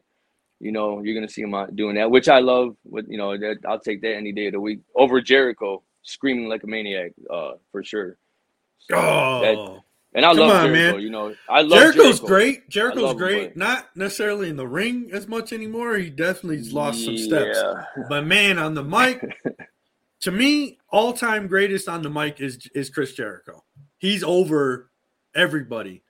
You know, you're gonna see him doing that, which I love. With you know, that I'll take that any day of the week over Jericho screaming like a maniac, uh, for sure. So that- Oh, and I love on, Jericho. man. You know, I love Jericho's Jericho. great. Jericho's him, great. Not necessarily in the ring as much anymore. He definitely's lost some steps. But man, on the mic, to me, all time greatest on the mic is is Chris Jericho. He's over everybody,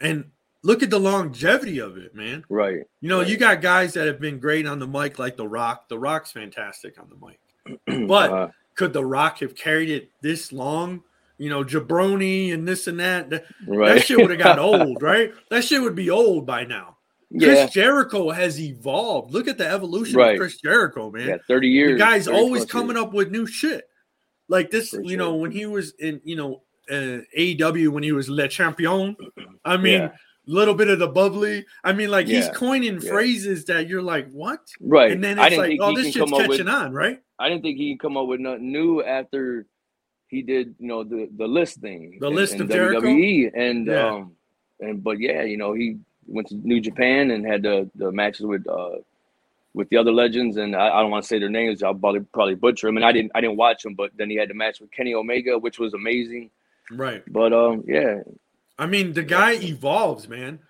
and look at the longevity of it, man. Right. You know, Right. you got guys that have been great on the mic, like The Rock. The Rock's fantastic on the mic. But Uh, could The Rock have carried it this long? You know, jabroni and this and that. That, right. that shit would have got old, right? That shit would be old by now. Chris yeah. Jericho has evolved. Look at the evolution Right. of Chris Jericho, man Yeah. Thirty years. the guy's always coming years. up with new shit. Like this, For you know, when he was in, you know, uh, AEW when he was Le Champion. I mean, Yeah. Little bit of the bubbly. I mean, like he's coining Yeah. phrases that you're like, what? Right. And then I it's like, oh, this shit's up with catching on, right? I didn't think he could come up with nothing new after he did, you know, the the list thing. The in- list in of Jericho? WWE. And Yeah. um and but yeah, you know, he went to New Japan and had the the matches with uh with the other legends and I, I don't want to say their names, I'll probably probably butcher them. And I didn't I didn't watch them, but then he had the match with Kenny Omega, which was amazing. Right. But um yeah, I mean, the guy evolves, man.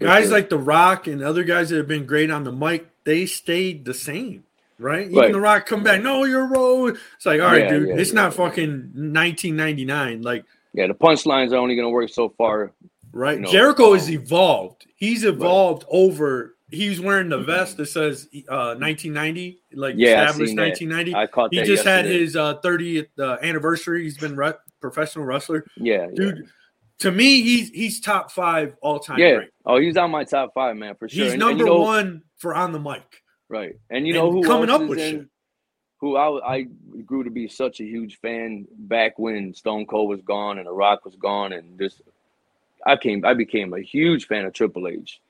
Guys like The Rock and other guys that have been great on the mic, they stayed the same, right? Even Right. The Rock come back, no, you're wrong. It's like, all right, Yeah, dude, yeah, it's yeah. not fucking 1999. Like, yeah, the punchlines are only gonna work so far Right. You know, Jericho um, has evolved. He's evolved over. He's wearing the vest that says uh, 1990, like Yeah, established seen that. 1990. I caught He just had his uh, 30th uh, anniversary. He's been re- professional wrestler, yeah, yeah. dude. To me, he's he's top five all time. Yeah. great. Oh, he's on my top five, man, for sure. He's And- and number you know, one for on the mic. Right. And you And know who coming up with in, who I I grew to be such a huge fan back when Stone Cold was gone and The Rock was gone and this I came I became a huge fan of Triple H.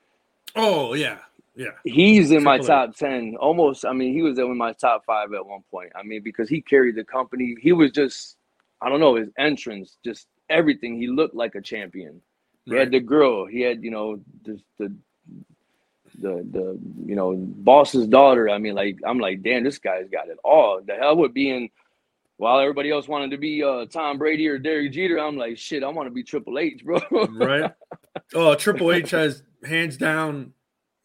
Oh yeah, yeah. He's in my Triple H. top 10 almost I mean he was in my top 5 at one point. I mean because he carried the company. He was just I don't know his entrance just everything he looked like a champion. He Right. had the girl. He had, you know, the the the the you know boss's daughter. I mean, like I'm like, damn, this guy's got it all. The hell with being while everybody else wanted to be uh Tom Brady or Derek Jeter, I'm like, shit, I want to be Triple H, bro. right? Oh, Triple H has hands down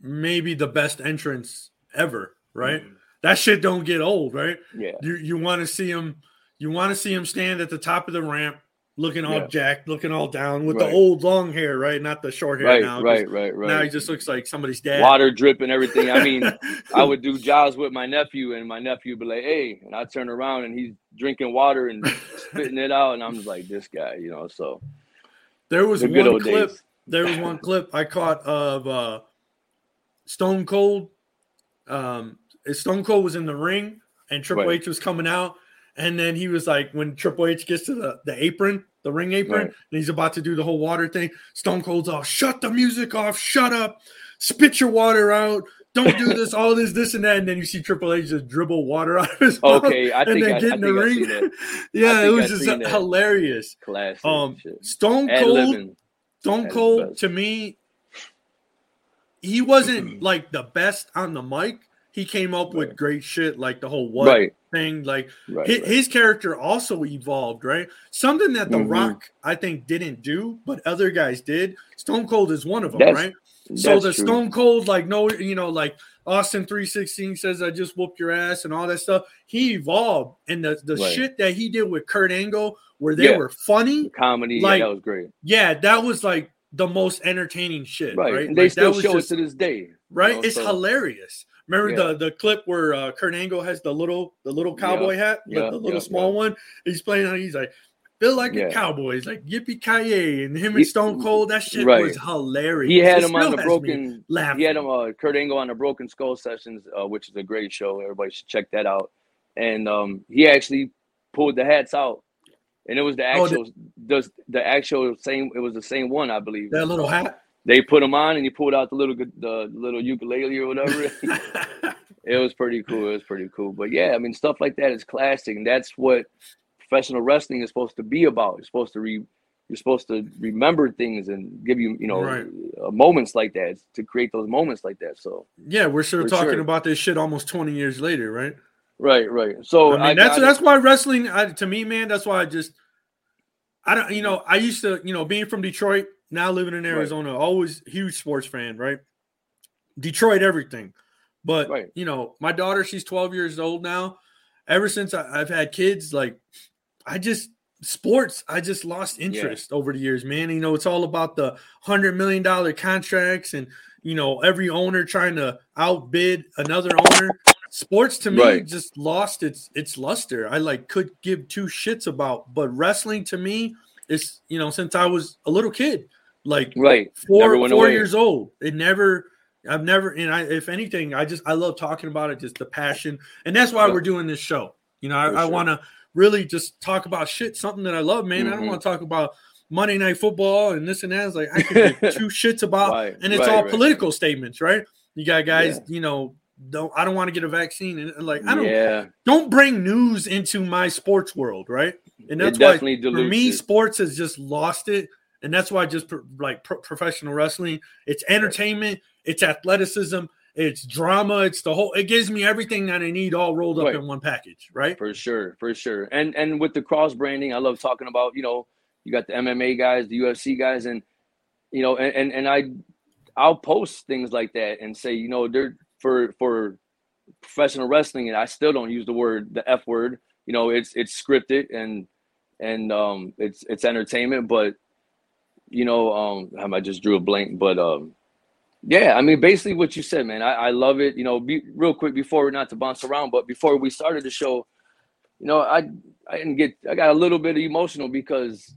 maybe the best entrance ever, right? That shit don't get old, right? yeah, You you want to see him, you want to see him stand at the top of the ramp, looking all Yeah. jacked, looking all down with Right. the old long hair, right? Not the short hair right, now. right, right, right. Now he just looks like somebody's dad. water dripping, everything. I mean, I would do jobs with my nephew, and my nephew would be like, "Hey," and I turn around and he's drinking water and spitting it out, and I'm just like, "This guy," you know. So there was the one clip. days. There was one clip I caught of uh, Stone Cold. Um, Stone Cold was in the ring and Triple Right. H was coming out, and then he was like, when Triple H gets to the, the apron, the ring apron, Right. and he's about to do the whole water thing. Stone Cold's off, shut the music off, shut up, spit your water out, don't do this, all this, this, and that, and then you see Triple H just dribble water out of his mouth, Okay, I and then I, get I in the ring. yeah, it was I just hilarious. Classic Um. Stone Cold. Stone Cold to me, he wasn't like the best on the mic. He came up with great shit, like the whole what Right, thing. Like right, his, right. his character also evolved, right? Something that The Mhm. Rock I think didn't do, but other guys did. Stone Cold is one of them, That's- right? So the true. Stone Cold, like no, you know, like Austin three sixteen says, "I just whooped your ass" and all that stuff. He evolved, and the the Right. shit that he did with Kurt Angle, where they Yeah. were funny, comedy, like, yeah, that was great. yeah, that was like the most entertaining shit, Right, right? and they Like, still that was show just- it to this day. right. know, it's so- hilarious. Remember Yeah. the the clip where uh, Kurt Angle has the little the little Yeah. cowboy hat, the- Yeah, the, little yeah, small yeah. one. He's playing on. He's like, feel like Yeah. a cowboy. He's like yippee ki and him and Stone Cold. That shit right. was hilarious. He had It him on the broken. He had him, uh, Kurt Angle on the Broken Skull Sessions, uh, which is a great show. Everybody should check that out. And um, he actually pulled the hats out, and it was the Oh, the- actual, the, the actual same. It was the same one, I believe. that little hat. They put him on, and he pulled out the little, the little ukulele or whatever. it was pretty cool. It was pretty cool. But yeah, I mean, stuff like that is classic, and that's what professional wrestling is supposed to be about. You're supposed to re, you're supposed to remember things and give you, you know, Right. uh, moments like that to create those moments like that. So yeah, we're still talking sure. about this shit almost twenty years later, right? right, right. So I mean, that's got that's why wrestling I, to me, man. That's why I just I don't, you know, I used to, you know, being from Detroit, now living in Right. Arizona, always huge sports fan, right? Detroit, everything. But Right. you know, my daughter, she's 12 years old now. Ever since I, I've had kids, like I just sports, I just lost interest over the years, man. You know, it's all about the hundred million dollar contracts and you know every owner trying to outbid another owner. Sports to me Right. just lost its its luster. I like could give two shits about, but wrestling to me is you know since I was a little kid, like right. four four away. years old. It never. I've never, and I, if anything, I just I love talking about it, just the passion, and that's why Yeah. we're doing this show. You know, I, For I want to really just talk about shit, something that I love, man. I don't Mhm. want to talk about Monday Night Football and this and that. It's like I can give two shits about, Right, and it's right, all right. political statements, right? You got guys, you know, don't I don't want to get a vaccine, and like I don't Yeah, don't bring news into my sports world, right? And that's why for me, it. sports has just lost it, and that's why just pro- like pro- professional wrestling, it's entertainment, it's athleticism, it's drama, it's the whole. It gives me everything that I need all rolled up Right. in one package, right? for sure, for sure. And and with the cross branding, I love talking about. You know, you got the MMA guys, the UFC guys, and you know, and and, and I, I'll post things like that and say, you know, they're for for professional wrestling, and I still don't use the word the f word. You know, it's it's scripted and and um it's it's entertainment, but you know, um, I just drew a blank, but um, yeah, I mean, basically what you said, man. I, I love it. You know, be, real quick before not to bounce around, but before we started the show, you know, I I didn't get I got a little bit emotional because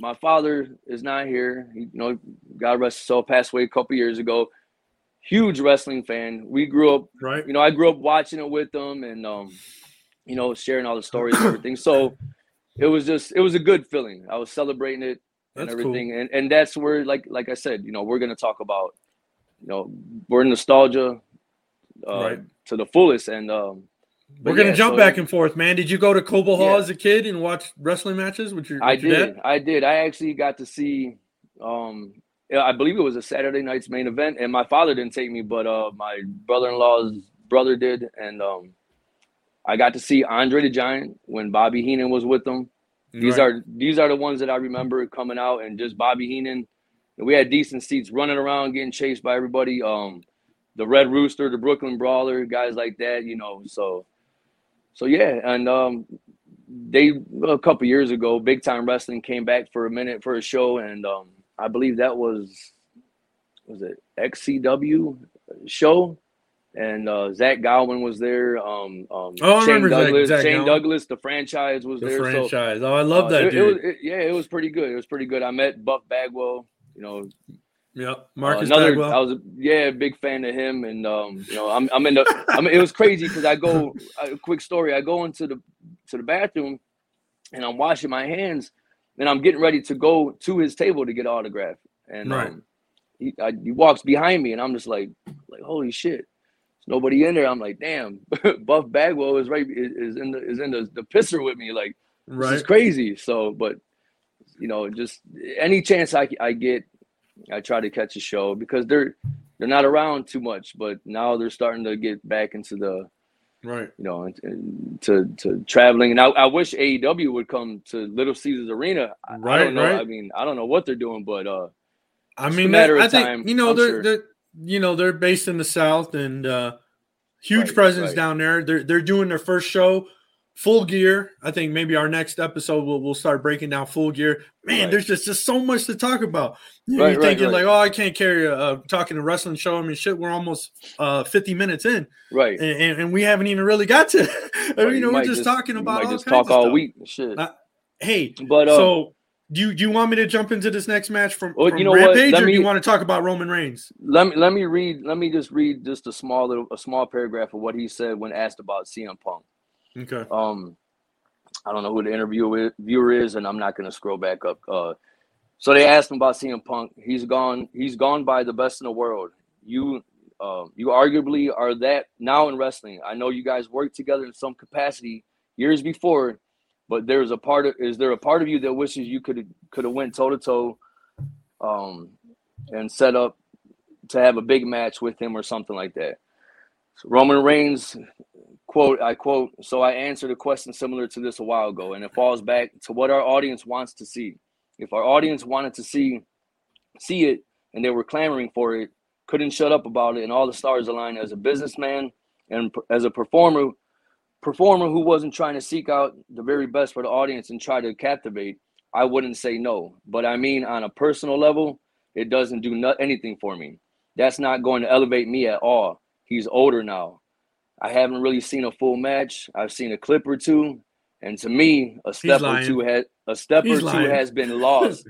my father is not here. He, you know, God rest his soul, passed away a couple years ago. Huge wrestling fan. We grew up, right? You know, I grew up watching it with them and um, you know, sharing all the stories and everything. So it was just it was a good feeling. I was celebrating it and everything. cool. And and that's where like like I said, you know, we're gonna talk about, you know, we're nostalgia uh, Right. to the fullest. And um We're gonna yeah, jump so- back and forth, man. Did you go to Cobo Hall Yeah. as a kid and watch wrestling matches with your, I your did. dad? I did. I actually got to see um I believe it was a Saturday night's main event and my father didn't take me, but uh my brother-in-law's brother did and um I got to see Andre the Giant when Bobby Heenan was with them. These Right. are these are the ones that I remember coming out and just Bobby Heenan. We had decent seats running around getting chased by everybody. Um the Red Rooster, the Brooklyn Brawler, guys like that, you know. So so yeah, and um they a couple years ago, Big Time Wrestling came back for a minute for a show, and um I believe that was was it XCW show, and uh Zach Gowen was there. Um, um Oh, I Shane remember Zach- Douglas, Zach Shane Gowen. Douglas, the franchise was The there. So franchise. oh, I love uh, that it, it dude. was, it- yeah, it was pretty good. It was pretty good. I met Buff Bagwell. You know, yep. uh, another. Bagwell. I was a, yeah, big fan of him, and um, you know, I'm I'm in the. I mean, it was crazy because I go. A quick story. I go into the to the bathroom, and I'm washing my hands, and I'm getting ready to go to his table to get an autograph, and Right. um, he I, he walks behind me, and I'm just like, like holy shit. Nobody in there. I'm like, damn, Buff Bagwell is right is, in the is in the, the pisser with me. Like this right. is crazy. So, but you know, just any chance I, I get, I try to catch a show because they're they're not around too much. But now they're starting to get back into the Right. you know and- to to traveling. And I, I wish AEW would come to Little Caesars Arena. I, I Right, don't know. right. I mean, I don't know what they're doing, but uh, I mean, matter I of think time, you know I'm they're sure. they're you know they're based in the South and uh, huge Right, presence right. down there. They're they're doing their first show, full gear. I think maybe our next episode we'll we'll start breaking down full gear. Man, Right. there's just just so much to talk about. You know, you're thinking like, oh, I can't carry a, uh talking a wrestling show. I mean, shit, we're almost uh 50 minutes in, right. and, and, and we haven't even really got to. You know, we're might just, talking about all just kinds talk of all stuff. week. Shit. Uh, Hey, but uh, so do you do you want me to jump into this next match from, Well, from you know what? Rampage, or do you want to talk about Roman Reigns? let me let me read. Let me just read just a small little a small paragraph of what he said when asked about CM Punk. Okay. Um, I don't know who the interviewer viewer is, and I'm not going to scroll back up. Uh, so they asked him about CM Punk. He's gone. He's gone by the best in the world. You, uh, you arguably are that now in wrestling. I know you guys worked together in some capacity years before, but there's a part of is there a part of you that wishes you could could have went toe to toe, um, and set up to have a big match with him or something like that. So Roman Reigns quote i quote so i answered a question similar to this a while ago and it falls back to what our audience wants to see if our audience wanted to see see it and they were clamoring for it couldn't shut up about it and all the stars aligned as a businessman and as a performer performer who wasn't trying to seek out the very best for the audience and try to captivate i wouldn't say no but i mean on a personal level it doesn't do not anything for me that's not going to elevate me at all he's older now I haven't really seen a full match. I've seen a clip or two, and to me, a step or two has a step He's or two lying. has been lost.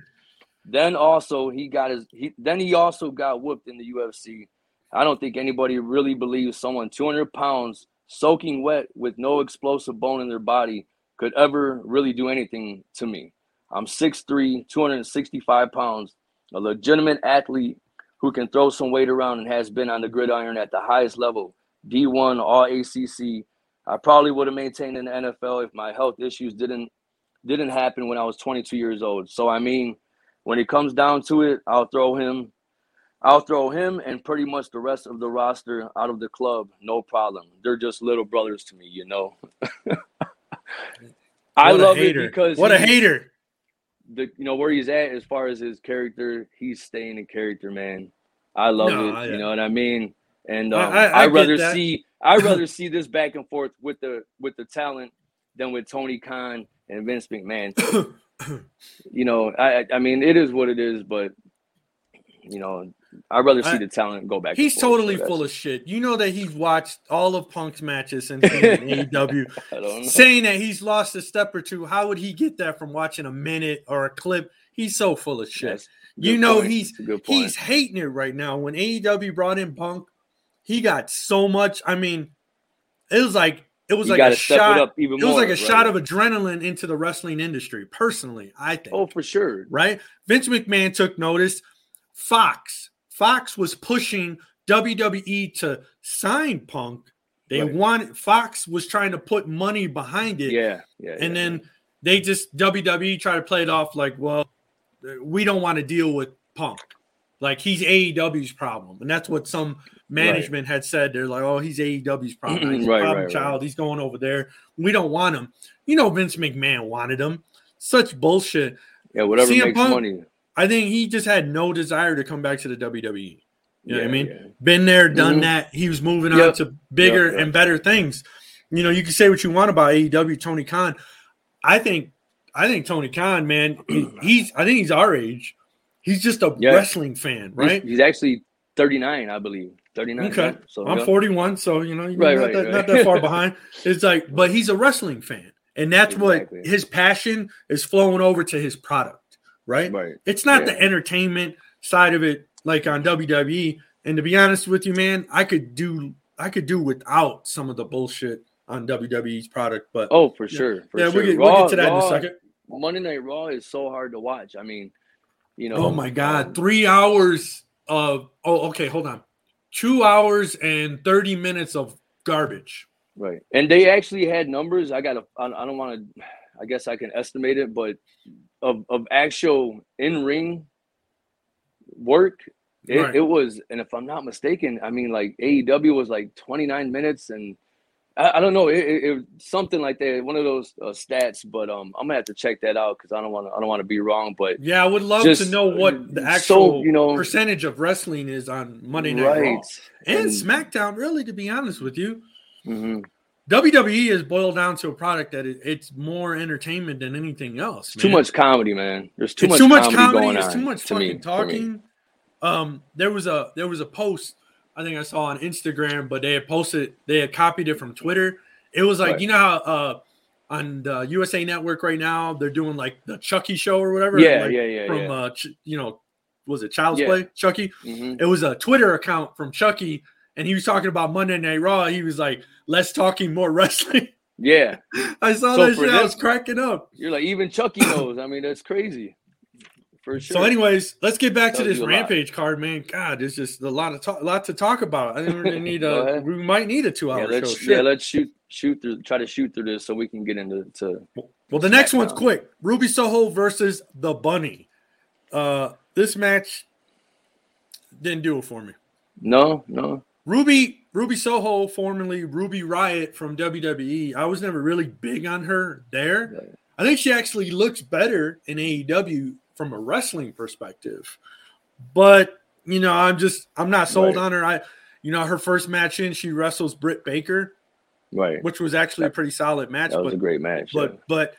then also he got his he then he also got whooped in the UFC. I don't think anybody really believes someone 200 pounds soaking wet with no explosive bone in their body could ever really do anything to me. I'm 6'3, 265 pounds, a legitimate athlete who can throw some weight around and has been on the gridiron at the highest level. D1, all ACC. I probably would have maintained in the NFL if my health issues didn't didn't happen when I was 22 years old. So I mean, when it comes down to it, I'll throw him I'll throw him and pretty much the rest of the roster out of the club, no problem. They're just little brothers to me, you know. I love hater. it because what a hater. the you know where he's at as far as his character, he's staying in character, man. I love No, it. I- You know what I mean? And I- um, I- would rather that. see I rather see this back and forth with the with the talent than with Tony Khan and Vince McMahon. you know, I I mean, it is what it is, but you know, I'd rather see the talent go back. He's totally so full of shit. You know that he's watched all of Punk's matches since AEW. I don't know. saying that he's lost a step or two. How would he get that from watching a minute or a clip? He's so full of shit. A You know point. he's It's a good point. he's hating it right now. When AEW brought in Punk, he got so much. I mean, it was like it was you like a shot. it up even It was more. like a right? shot of adrenaline into the wrestling industry. Personally, I think. Oh, for sure. right? Vince McMahon took notice. Fox, Fox was pushing WWE to sign Punk. They Right. wanted Fox was trying to put money behind it, Yeah, yeah. and yeah, then they just WWE tried to play it off like, well, we don't want to deal with Punk. Like he's AEW's problem, and that's what some management had said. They're like, "Oh, he's AEW's problem. He's a Right, problem right, child. right. He's going over there. We don't want him." You know, Vince McMahon wanted him. Such bullshit. yeah, whatever CM makes Punk- money. I think he just had no desire to come back to the WWE. You know what I mean? yeah. Been there, done Mhm. that. He was moving on to bigger Yep, yep. and better things. You know, you can say what you want about AEW, Tony Khan. I think, I think Tony Khan, man, he's, I think he's our age. He's just a Yeah. wrestling fan, right? He's, he's actually 39, I believe. 39. Okay. right? So I'm 41, so you know, you're Right, not, right, that, right. not that far behind. It's like, but he's a wrestling fan, and that's Exactly. what his passion is flowing over to his product, right? Right. It's not Yeah. the entertainment side of it like on WWE. And to be honest with you, man, I could do I could do without some of the bullshit on WWE's product. But Oh, for sure. For yeah, sure. we'll, get, we'll get to that in a second. Monday Night Raw is so hard to watch. I mean, you know. Oh my god, um, three hours of oh okay, hold on. Two hours and 30 minutes of garbage. Right. And they actually had numbers. I got I I don't want to, I guess I can estimate it, but of, of actual in ring work, it, Right. it was, and if I'm not mistaken, I mean, like AEW was like 29 minutes and I, I don't know, it, it, it something like that, one of those uh, stats, but um, I'm gonna have to check that out because I don't want to, I don't want to be wrong, but Yeah, I would love Just, to know what the so, actual you know- percentage of wrestling is on Monday Night Raw right. and SmackDown. Really, to be honest with you, Mhm. WWE is boiled down to a product that it, it's more entertainment than anything else. Too much comedy, man. There's too it's much too much comedy, comedy. going It's on too much fucking me. talking. Um, there was a there was a post I think I saw on Instagram, but they had posted they had copied it from Twitter. It was like Right. you know how uh on the USA Network right now they're doing like the Chucky show or whatever. Yeah, like, yeah, yeah, From yeah. uh, Ch- you know, was it Child's Yeah. Play? Chucky. Mhm. It was a Twitter account from Chucky, and he was talking about Monday Night Raw. He was like, "Less talking, more wrestling." Yeah. I saw So that shit. I was cracking up. You're like even Chucky knows. I mean, that's crazy. For sure. So, anyways, let's get back to this a lot. rampage card, man. God, there's just a lot of talk, lot to talk about. I think we're gonna need a, we might need a two-hour yeah, show. let's Shit. yeah, let's shoot shoot through try to shoot through this so we can get into to well, the next one's SmackDown. quick: Ruby Soho versus the Bunny. Uh, this match didn't do it for me. no, no. Ruby Ruby Soho, formerly Ruby Riot from WWE. I was never really big on her there. I think she actually looks better in AEW from a wrestling perspective. But you know, I'm just I'm not sold Right. on her. I you know, her first match in, she wrestles Britt Baker, Right. which was actually a pretty solid match. That was but a great match. but yeah. but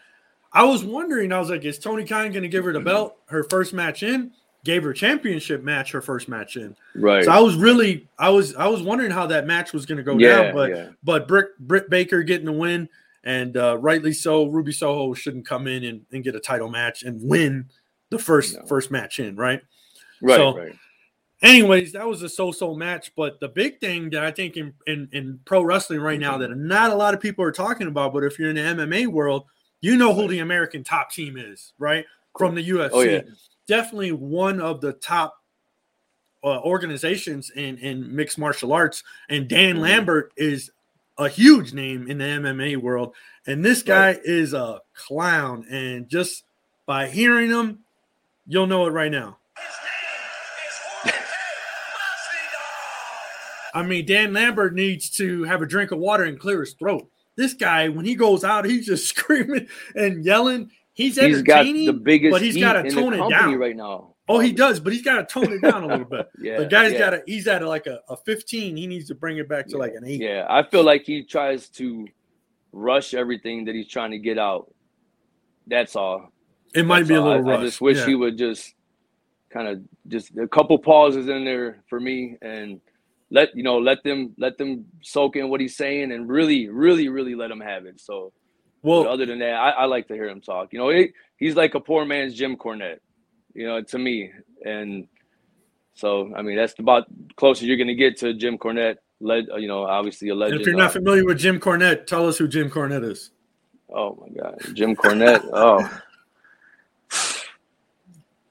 I was wondering, I was like, is Tony Khan gonna give her the mm-hmm. belt her first match in? Gave her championship match her first match in. right. So I was really, I was, I was wondering how that match was going to go Yeah, down, but yeah. but Britt, Britt Baker getting the win, and uh, rightly so. Ruby Soho shouldn't come in and, and get a title match and win the first No. first match in, right? right, so- right. Anyways, that was a so-so match, but the big thing that I think in, in, in pro wrestling right now that not a lot of people are talking about, but if you're in the MMA world, you know who the American top team is, right? From the UFC Oh yeah. Definitely one of the top uh, organizations in, in mixed martial arts. And Dan Mhm. Lambert is a huge name in the MMA world. And this guy is a clown. And just by hearing him, you'll know it right now. I mean, Dan Lambert needs to have a drink of water and clear his throat. This guy, when he goes out, he's just screaming and yelling. He's He's got the biggest but he's got to tone it down. right now. Oh, he does, but he's got to tone it down a little bit. Yeah. the guy's yeah. got to, he's at like a, a 15. He needs to bring it back to like an eight. Yeah, I feel like he tries to rush everything that he's trying to get out. That's all. It might That's be a little I. I just wish yeah. he would just kind of just a couple pauses in there for me and let you know let them let them soak in what he's saying and really really really let him have it. So but well, other than that, I, I like to hear him talk. You know, he, he's like a poor man's Jim Cornette. You know, to me, and so I mean that's about closest you're gonna get to Jim Cornette. Led, you know, obviously a and legend. if you're not familiar with Jim Cornette, tell us who Jim Cornette is. Oh my God, Jim Cornette. oh,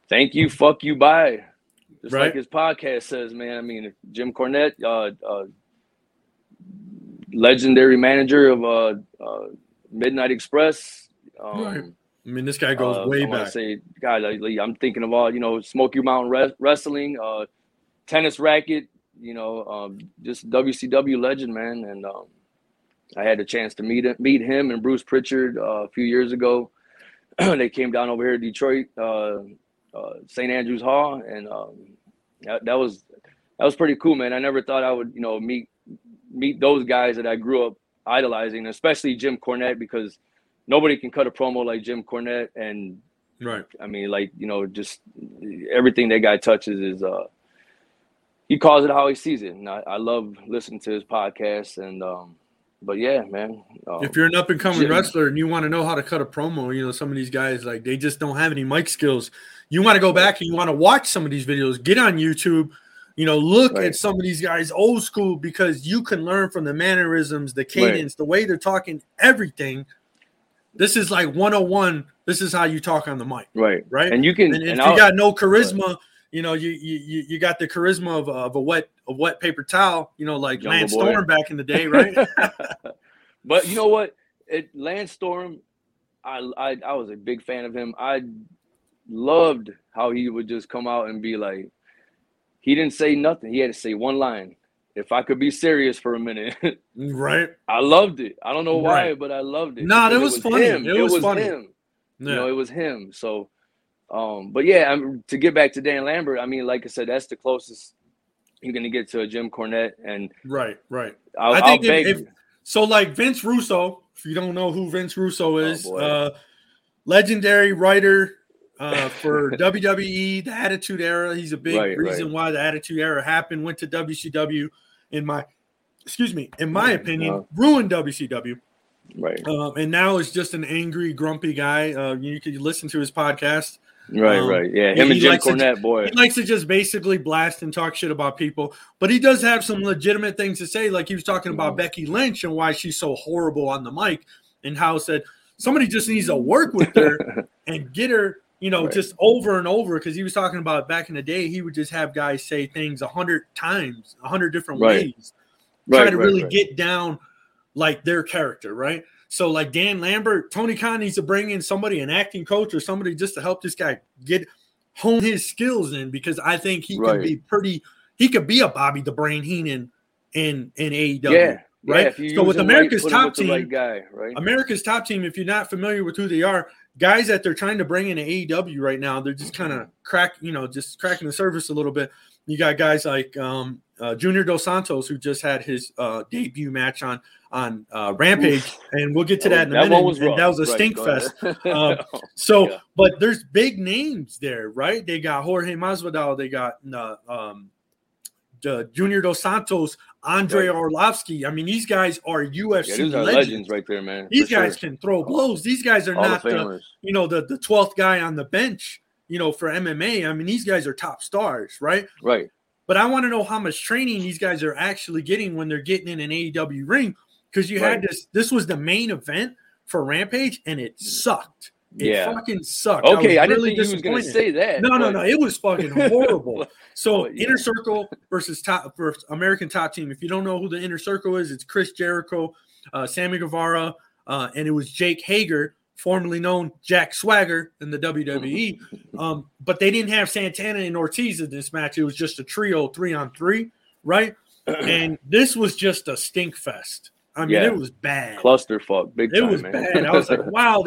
thank you, fuck you, bye. Just Right. like his podcast says, man. I mean, Jim Cornette, uh, uh, legendary manager of uh, uh, Midnight Express. Um, Right. I mean, this guy goes uh, way I back. Say, God, like, I'm thinking of all you know, Smoky Mountain Re- Wrestling, uh, tennis racket. You know, um, just WCW legend, man. And um, I had a chance to meet him, meet him and Bruce Pritchard uh, a few years ago. they came down over here to Detroit, uh, uh, St. Andrews Hall, and um, that, that was that was pretty cool, man. I never thought I would, you know, meet meet those guys that I grew up idolizing, especially Jim Cornette, because nobody can cut a promo like Jim Cornette, and Right. I mean, like you know, just everything that guy touches is uh, he calls it how he sees it, and I, I love listening to his podcast, and um, but yeah, man, um, If you're an up and coming wrestler and you want to know how to cut a promo, you know, some of these guys like they just don't have any mic skills. You want to go back and you want to watch some of these videos, get on YouTube, you know, look Right. at some of these guys old school because you can learn from the mannerisms, the cadence, the way they're talking, everything. This is like 101. This is how you talk on the mic, right, right? and you can, and if you got no charisma, you know, you you you you got the charisma of, of a wet a wet paper towel, you know, like Jungle Lance Boy. Storm back in the day, right? but you know what? It Lance Storm, I, I I was a big fan of him. I loved how he would just come out and be like, he didn't say nothing. He had to say one line. If I could be serious for a minute, right? I loved it. I don't know why, Right. but I loved it. Nah, that because was funny. Him. It was funny. him. Yeah. You know, it was him. So, um, but yeah, I'm, to get back to Dan Lambert, I mean, like I said, that's the closest you're gonna get to a Jim Cornette, and right, right. I'll, I think if- beg. if- So, like Vince Russo, if you don't know who Vince Russo is, Oh, uh, legendary writer uh, for WWE, the Attitude Era. He's a big Right, reason right. why the Attitude Era happened. Went to WCW, in my, excuse me, in my opinion, Uh. ruined WCW. right, Um, and now is just an angry, grumpy guy. Uh, you can listen to his podcast. right, um, right. Yeah, he- him and Jim likes to- Cornette, boy. He likes to just basically blast and talk shit about people, but he does have some legitimate things to say. Like he was talking about Mhm. Becky Lynch and why she's so horrible on the mic, and how said somebody just needs to work with her and get her, you know, Right. just over and over. Because he was talking about back in the day, he would just have guys say things a hundred times, a hundred different Right. ways, try to right, really right. get down like their character, right? So like Dan Lambert, Tony Khan needs to bring in somebody, an acting coach or somebody just to help this guy get hone his skills in because I think he Right. can be pretty he could be a Bobby the Brain Heenan in in AEW. yeah, right? Yeah, So with America's right, top with team- right guy, right? America's top team, if you're not familiar with who they are, guys that they're trying to bring in AEW right now, they're just kind of crack, you know, just cracking the surface a little bit. You got guys like um, uh, Junior Dos Santos, who just had his uh, debut match on on uh, Rampage, and we'll get to that in a minute. was and that was a Right, stink fest. Um, So, Yeah. but there's big names there, right? They got Jorge Masvidal, they got uh, um, uh, Junior Dos Santos, Andre Right. Orlovsky. I mean, these guys are UFC yeah, these are legends. legends right there, man. These for guys sure. can throw blows. These guys are Hall not of the you know the the twelfth guy on the bench. You know, for MMA. I mean, these guys are top stars, right? Right. But I want to know how much training these guys are actually getting when they're getting in an AEW ring because you had this. This was the main event for Rampage, and it sucked. It Yeah. fucking sucked. Okay, I, didn't really think he was to say that. No, no, but- no. It was fucking horrible. So yeah. inner circle versus top versus American top team. If you don't know who the inner circle is, it's Chris Jericho, uh, Sammy Guevara, uh, and it was Jake Hager, formerly known Jack Swagger in the WWE. um, but they didn't have Santana and Ortiz in this match. It was just a trio, three on three, right? and this was just a stink fest. I mean, Yeah. it was bad. Clusterfuck, big It time, was man. bad. I was like, wow,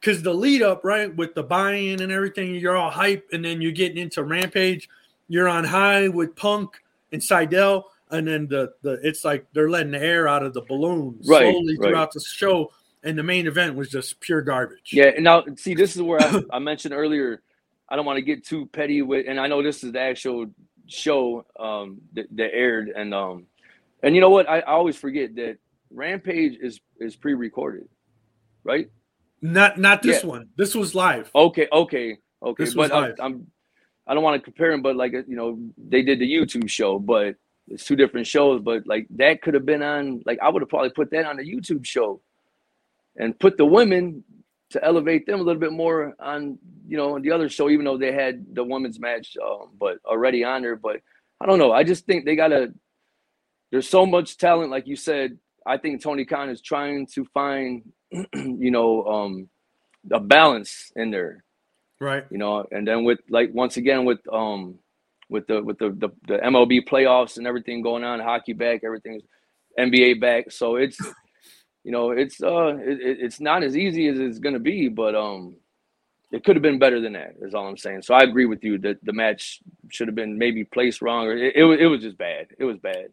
because the lead up, right, with the buy-in and everything, you're all hype, and then you're getting into Rampage. You're on high with Punk and Sydal. and then the the it's like they're letting the air out of the balloon Right, slowly right. throughout the show, and the main event was just pure garbage. Yeah, and now see, this is where I, I mentioned earlier. I don't want to get too petty with, and I know this is the actual show um, that, that aired, and um, and you know what? I, I always forget that Rampage is is pre-recorded, right? Not not this Yeah. one. This was live. Okay, okay, okay. This was but live. I'm I don't want to compare them, but like you know, they did the YouTube show, but it's two different shows. But like that could have been on. Like I would have probably put that on the YouTube show, and put the women to elevate them a little bit more on you know the other show, even though they had the women's match, um, but already on there. But I don't know. I just think they gotta. There's so much talent, like you said. I think Tony Khan is trying to find, you know, um, a balance in there. Right. you know and then with like once again with um with the with the the, the mlb playoffs and everything going on hockey back everything's nba back. So it's you know it's uh it, it- it's not as easy as it's gonna be but um it could have been better than that is all i'm saying. So i agree with you that the match should have been maybe placed wrong or it, it, was, it was just bad. It was bad.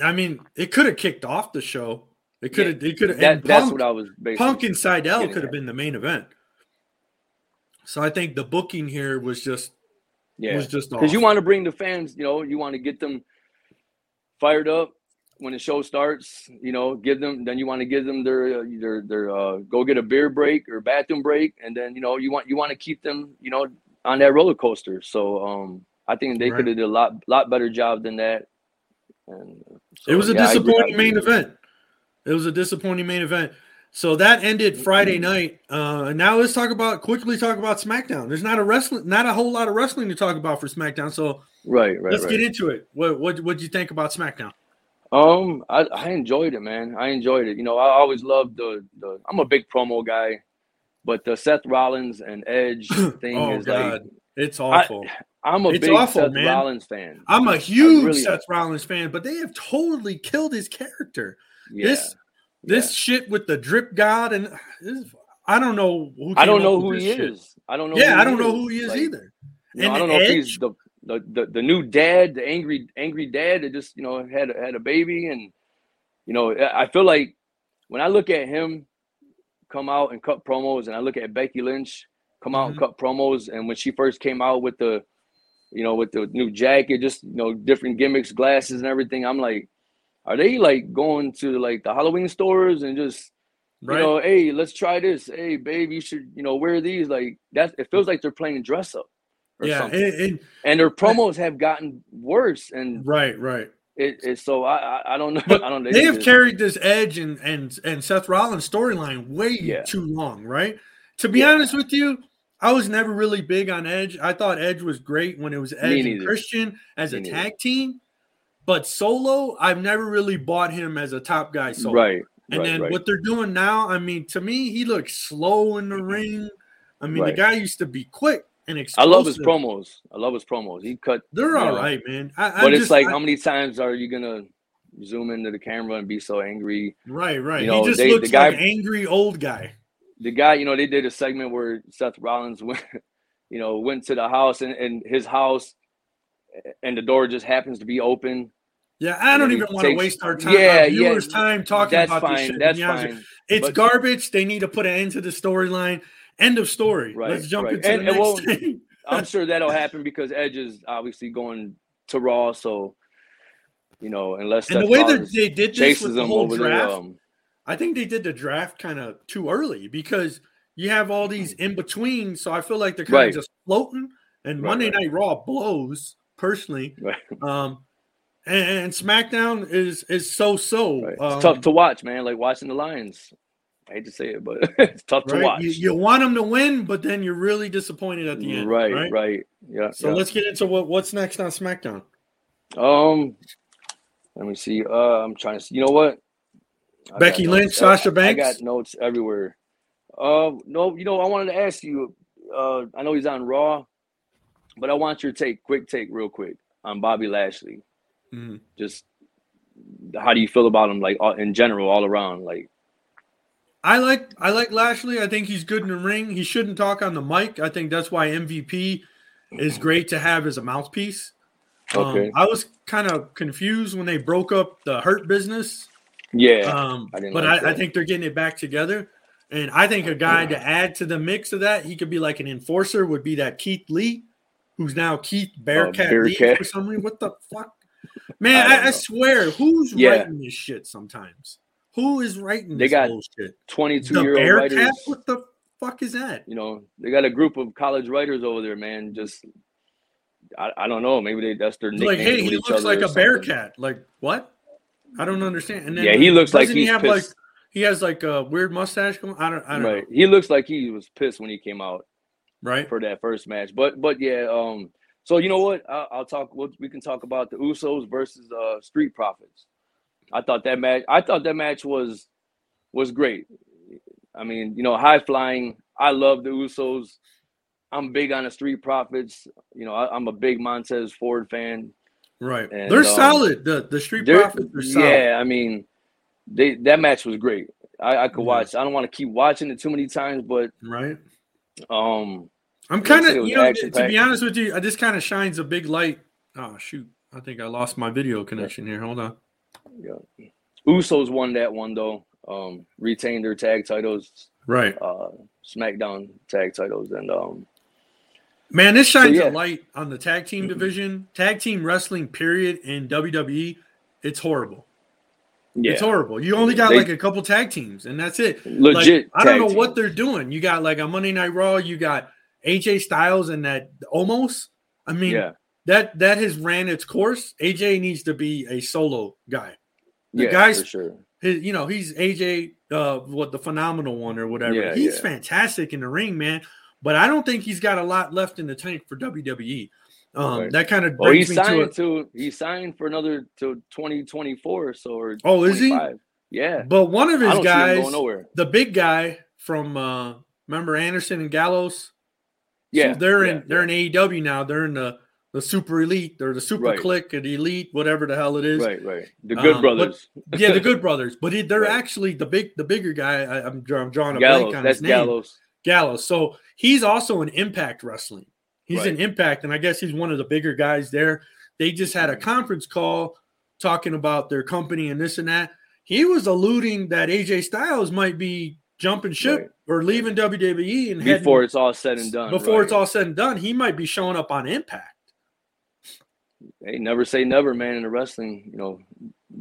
I mean, it could have kicked off the show. It could have. It could have. that, that's Punk, what i was basically Punk and Sydal could have been the main event. So I think the booking here was just yeah was just because you want to bring the fans you know you want to get them fired up when the show starts you know give them then you want to give them their uh, their their uh, go get a beer break or bathroom break and then you know you want you want to keep them you know on that roller coaster so um i think they Right. could have did a lot lot better job than that and uh, so, it was a yeah, I agree- I disappointing main event. It was a disappointing main event. So that ended Friday night. Uh, and now let's talk about quickly talk about SmackDown. There's not a wrestling, not a whole lot of wrestling to talk about for SmackDown. So right right let's right. get into it. What what what do you think about SmackDown? Um, I, I enjoyed it, man. I enjoyed it. You know, I always loved the the. I'm a big promo guy, but the Seth Rollins and Edge thing Oh is like God, it's awful. I'm a It's big awful, Seth man. Rollins fan. I'm a huge really Seth Rollins fan, but they have totally killed his character. Yeah, This this shit with the drip god and this, I don't know who I don't know who he shit. is. I don't know. Yeah, I don't know who he is Like, either. you know, And I don't know if he's the, the the the new dad, the angry angry dad that just you know had had a baby, and you know I feel like when I look at him come out and cut promos, and I look at Becky Lynch come out and Mhm. cut promos, and when she first came out with the you know with the new jacket, just you know different gimmicks, glasses, and everything, I'm like, are they like going to like the Halloween stores and just Right? you know, hey, let's try this. Hey, babe, you should, you know, wear these. Like that, it feels like they're playing dress up or yeah, something. and- their promos have gotten worse, and right, right. it, it's so I, I, I don't know. But I don't know. they have carried this Edge and and and Seth Rollins storyline way Yeah. too long, right? To be Yeah. honest with you, I was never really big on Edge. I thought Edge was great when it was Edge and. Christian as Me a neither. tag team, but solo, I've never really bought him as a top guy solo. right, And right, then right. what they're doing now, I mean, to me, he looks slow in the mm-hmm. ring. I mean, Right. the guy used to be quick and explosive. I love his promos. I love his promos. He cut, They're all know, right, man. I, but I'm it's just, like I- how many times are you gonna zoom into the camera and be so angry? right, right. you know, he just they- the looks guy- like angry old guy. The guy, you know, they did a segment where Seth Rollins went, you know, went to the house and, and his house, and the door just happens to be open. Yeah, I don't even want to waste our time, Yeah, our viewers' yeah, time talking about this shit. That's be honest with you. fine. It's But- garbage. They need to put an end to the storyline. End of story. Right, Let's jump right. into And- the and next well, thing. I'm sure that'll happen because Edge is obviously going to Raw, so you know, unless And the way that they did this with the whole draft, there, um, I think they did the draft kind of too early because you have all these in between. So I feel like they're kind Right. of just floating. And Right, Monday. Night Raw blows personally. right, Um, and, and SmackDown is is so so. right. Um, it's tough to watch, man. Like watching the Lions. I hate to say it, but it's tough to watch. You, you want them to win, but then you're really disappointed at the end. right, right, right, Yeah. So yeah. let's get into what what's next on SmackDown. Um, let me see. Uh, I'm trying to. See. You know what? I Becky Lynch, Sasha I Banks? got notes everywhere. Uh, no, you know, I wanted to ask you. Uh, I know he's on Raw, but I want your take, quick take, real quick, on Bobby Lashley. Mhm. Just how do you feel about him, like all, in general, all around? Like, I like I like Lashley. I think he's good in the ring. He shouldn't talk on the mic. I think that's why MVP is great to have as a mouthpiece. Okay. Um, I was kind of confused when they broke up the Hurt business. Yeah. Um, I but like I, I, think they're getting it back together. And I think a guy to add to the mix of that, he could be like an enforcer, would be that Keith Lee, who's now Keith Bearcat, uh, Bearcat. For some reason. What the fuck? Man, I, I, I swear, who's yeah. writing this shit sometimes? Who is writing they got bullshit? 22 the year old writers. What the fuck is that? You know, they got a group of college writers over there, man. Just I, I don't know. Maybe they that's their nickname. Like, hey, he looks like a bear cat. Like what? I don't understand. And then, yeah, he looks like he's he have pissed. like he has like a weird mustache. I don't. I don't right. Know. He looks like he was pissed when he came out. Right. For that first match, but but yeah. Um. So you know what? I'll, I'll talk. We'll, we can talk about the Usos versus uh Street Profits. I thought that match. I thought that match was was great. I mean, you know, high flying. I love the Usos. I'm big on the Street Profits. You know, I, am a big Montez Ford fan. Right. And, they're um, solid. The the Street Profits are solid. Yeah, I mean, they that match was great. I, I could yeah. watch. I don't want to keep watching it too many times, but right. Um, I'm kind of you know to be honest with you, this kind of shines a big light. Oh shoot, I think I lost my video connection here. Hold on. Yeah, Usos won that one though. Um, retained their tag titles. Right. Uh, SmackDown tag titles and um. Man, this shines so, yeah. a light on the tag team division, tag team wrestling. Period in WWE, it's horrible. Yeah. It's horrible. You only got they, like a couple tag teams, and that's it. Legit. Like, I don't know team. what they're doing. You got like a Monday Night Raw. You got AJ Styles and that almost. I mean, yeah. that that has ran its course. AJ needs to be a solo guy. The yeah, guys, for sure. His, you know, he's AJ, uh, what the phenomenal one or whatever. Yeah, he's fantastic in the ring, man. But I don't think he's got a lot left in the tank for WWE. Um, right. That kind of oh, he signed to, to, he signed for another to 2024. So or oh, is he? Yeah. But one of his guys, the big guy from uh, remember Anderson and Gallows. Yeah, so they're yeah, in they're in AEW now. They're in the the super elite or the super right. click and elite, whatever the hell it is. Right, right. The good um, brothers. But, yeah, the good brothers. But it, they're right. actually the big, the bigger guy. I, am I'm drawing a Gallows, blank on that's his name. Gallows. Gallows. So he's also an Impact Wrestling. He's right. an Impact, and I guess he's one of the bigger guys there. They just had a conference call talking about their company and this and that. He was alluding that AJ Styles might be jumping ship right. or leaving WWE and before heading, it's all said and done. Before right. it's all said and done, he might be showing up on Impact. Hey, never say never, man, in the wrestling, you know,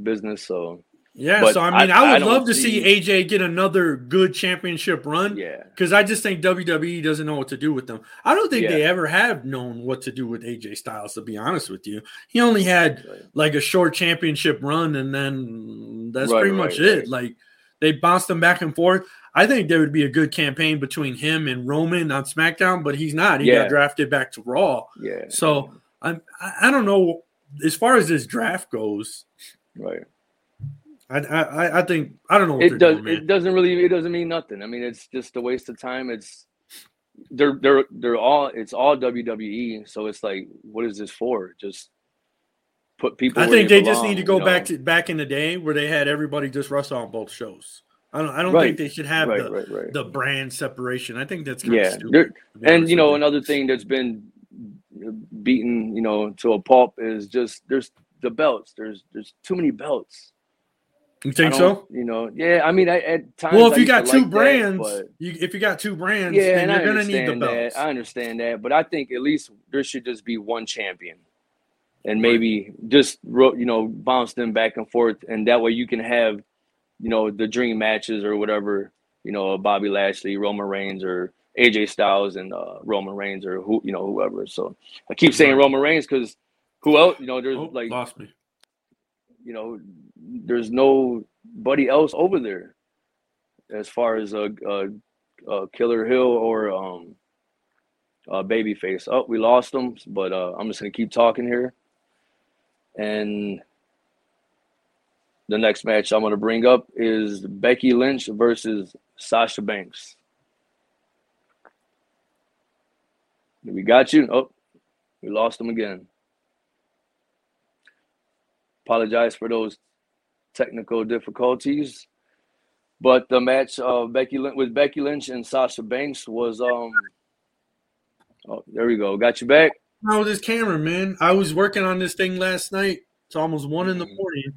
business. So yeah, but so I mean, I, I would I love to see, see AJ get another good championship run. Yeah, because I just think WWE doesn't know what to do with them. I don't think yeah. they ever have known what to do with AJ Styles. To be honest with you, he only had right. like a short championship run, and then that's right, pretty much right, it. Like they bounced him back and forth. I think there would be a good campaign between him and Roman on SmackDown, but he's not. He yeah. got drafted back to Raw. Yeah. So I'm. I don't know as far as this draft goes. Right. I, I, I think I don't know. it does. Doing, it doesn't really. It doesn't mean nothing. I mean, it's just a waste of time. It's they're they're they're all. It's all WWE. So it's like, what is this for? Just put people. I think they, belong, just need to go back know? to back in the day where they had everybody just wrestle on both shows. I don't. I don't right. think they should have right, the right, the brand separation. I think that's yeah. Stupid, and you know, another thing that's been beaten, you know, to a pulp is just there's the belts. There's there's too many belts. You think so? You know, yeah. I mean, I, at times. Well, if you got two like brands, that, you, if you got two brands, yeah, then you're gonna need the belts. That. I understand that, but I think at least there should just be one champion, and maybe just you know bounce them back and forth, and that way you can have, you know, the dream matches or whatever. You know, Bobby Lashley, Roman Reigns, or AJ Styles and uh, Roman Reigns, or who you know whoever. So I keep saying Roman Reigns because who else? You know, there's oh, like lost me. You know, there's nobody else over there as far as a, a, a Killer Heel or um, a Babyface. Oh, we lost them, but uh, I'm just gonna keep talking here. And the next match I'm gonna bring up is Becky Lynch versus Sasha Banks. We got you. Oh, we lost them again. Apologize for those technical difficulties. But the match uh, Becky Lynch with Becky Lynch and Sasha Banks was um. Oh, there we go. Got you back. With this camera, man, I was working on this thing last night. It's almost one in the Mhm. morning.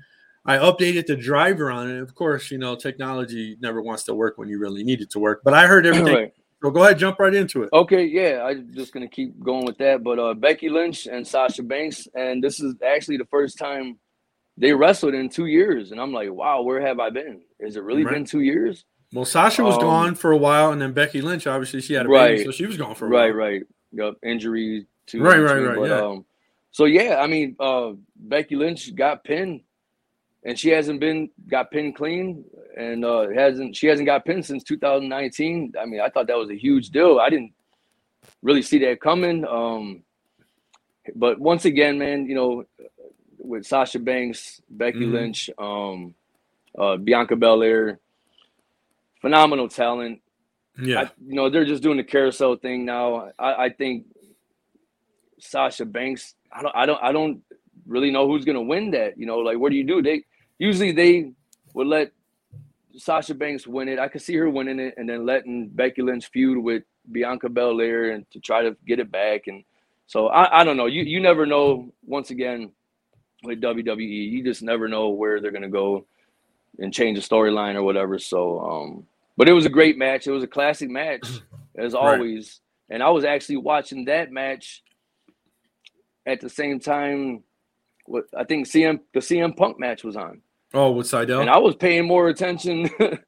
I updated the driver on it. Of course, you know technology never wants to work when you really need it to work. But I heard everything. Right. So go ahead, jump right into it. Okay, yeah, I'm just gonna keep going with that. But uh, Becky Lynch and Sasha Banks, and this is actually the first time they wrestled in two years, and I'm like, wow, where have I been? Has it really Right. been two years? Well, Sasha was Um, gone for a while, and then Becky Lynch, obviously, she had a Right. baby, so she was gone for a Right, while. right. Yep, injury to Right, right, right, But, yeah. um, so yeah, I mean, uh, Becky Lynch got pinned, and she hasn't been got pinned clean, and uh, hasn't she hasn't got pinned since 2019. I mean, I thought that was a huge deal. I didn't really see that coming. Um, but once again, man, you know, with Sasha Banks, Becky Mhm. Lynch, um, uh, Bianca Belair, phenomenal talent. Yeah, I, you know, they're just doing the carousel thing now. I, I think Sasha Banks. I don't. I don't. I don't really know who's gonna win that. You know, like what do you do? They usually they would let Sasha Banks win it. I could see her winning it, and then letting Becky Lynch feud with Bianca Belair and to try to get it back. And so I, I don't know. You you never know. Once again, with WWE, you just never know where they're gonna go and change the storyline or whatever. So, um, but it was a great match. It was a classic match as Right. always. And I was actually watching that match at the same time. What I think CM the CM Punk match was on, Oh, with Sydal. and I was paying more attention.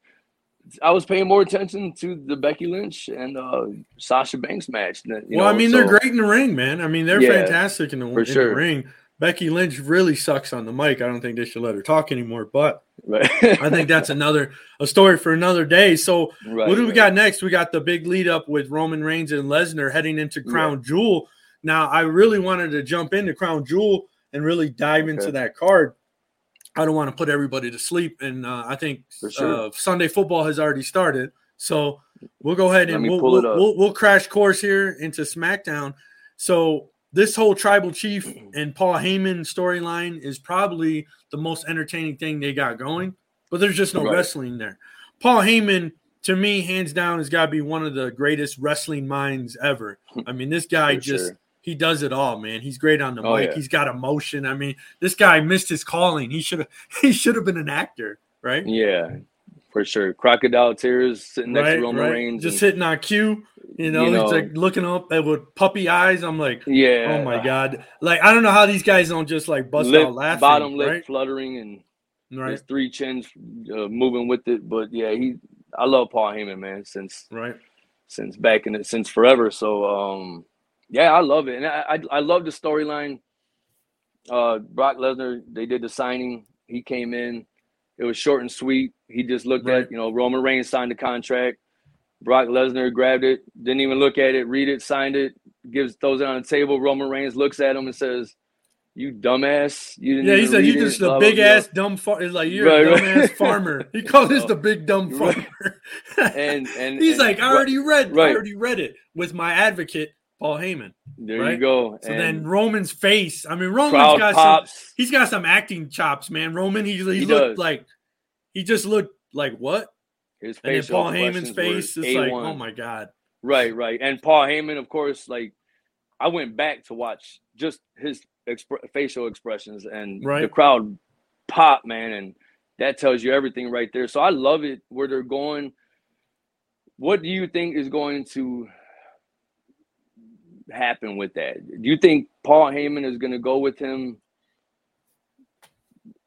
I was paying more attention to the Becky Lynch and uh, Sasha Banks match. You well, I mean, so- they're great in the ring, man. I mean, they're Yeah, fantastic in the, in sure. the ring. Becky Lynch really sucks on the mic. I don't think they should let her talk anymore. But Right. I think that's another a story for another day. So right, what do we right. got next? We got the big lead up with Roman Reigns and Lesnar heading into Crown Jewel. Now, I really wanted to jump into Crown Jewel and really dive into that card. I don't want to put everybody to sleep, and uh, I think sure. uh, Sunday football has already started. So we'll go ahead and we'll, we'll, we'll, we'll crash course here into SmackDown. So this whole Tribal Chief and Paul Heyman storyline is probably the most entertaining thing they got going, but there's just no Right. wrestling there. Paul Heyman, to me, hands down, has got to be one of the greatest wrestling minds ever. I mean, this guy For just sure. He does it all, man. He's great on the Oh, mic. yeah. He's got emotion. I mean, this guy missed his calling. He should have he should have been an actor, right? Yeah, for sure. Crocodile tears sitting next right, to Roman right. Reigns. Just and- hitting on cue. You know, You he's like looking up at with puppy eyes. I'm like, yeah. oh my god! Like I don't know how these guys don't just like bust lip, out laughing. bottom lip right? fluttering and Right, his three chins uh, moving with it. But yeah, he. I love Paul Heyman, man, since right. since back in it since forever. So um, yeah, I love it, and I I, I love the storyline. Uh, Brock Lesnar, they did the signing. He came in. It was short and sweet. He just looked Right. at you know Roman Reigns signed the contract. Brock Lesnar grabbed it, didn't even look at it, read it, signed it, gives throws it on the table. Roman Reigns looks at him and says, "You dumbass! You didn't." Yeah, he said you just a big blah." ass dumb farmer. It's like you're Right, a right. dumbass farmer. He called us the big dumb Right. farmer. And and he's and like, I already read, I already read it with my advocate Paul Heyman. There you go. So and then Roman's face. I mean, Roman's got some. He's got some acting chops, man. Roman, he, he, He looked does. like he just looked like what? His And then Paul Heyman's face is like, A1. oh my god. Right, right. And Paul Heyman, of course, like I went back to watch just his expre- facial expressions and right. the crowd pop, man, and that tells you everything right there. So I love it where they're going. What do you think is going to happen with that? Do you think Paul Heyman is going to go with him?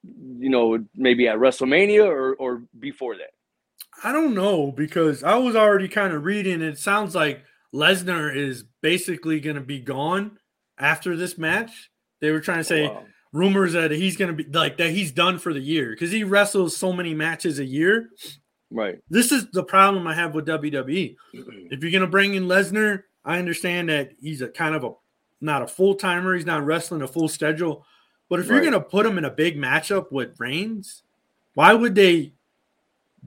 You know, maybe at WrestleMania or or before that. I don't know because I was already kind of reading. It sounds like Lesnar is basically going to be gone after this match. They were trying to say Wow. rumors that he's going to be like that he's done for the year because he wrestles so many matches a year. Right. This is the problem I have with WWE. If you're going to bring in Lesnar, I understand that he's a kind of a not a full timer. He's not wrestling a full schedule. But if you're going to put him in a big matchup with Reigns, why would they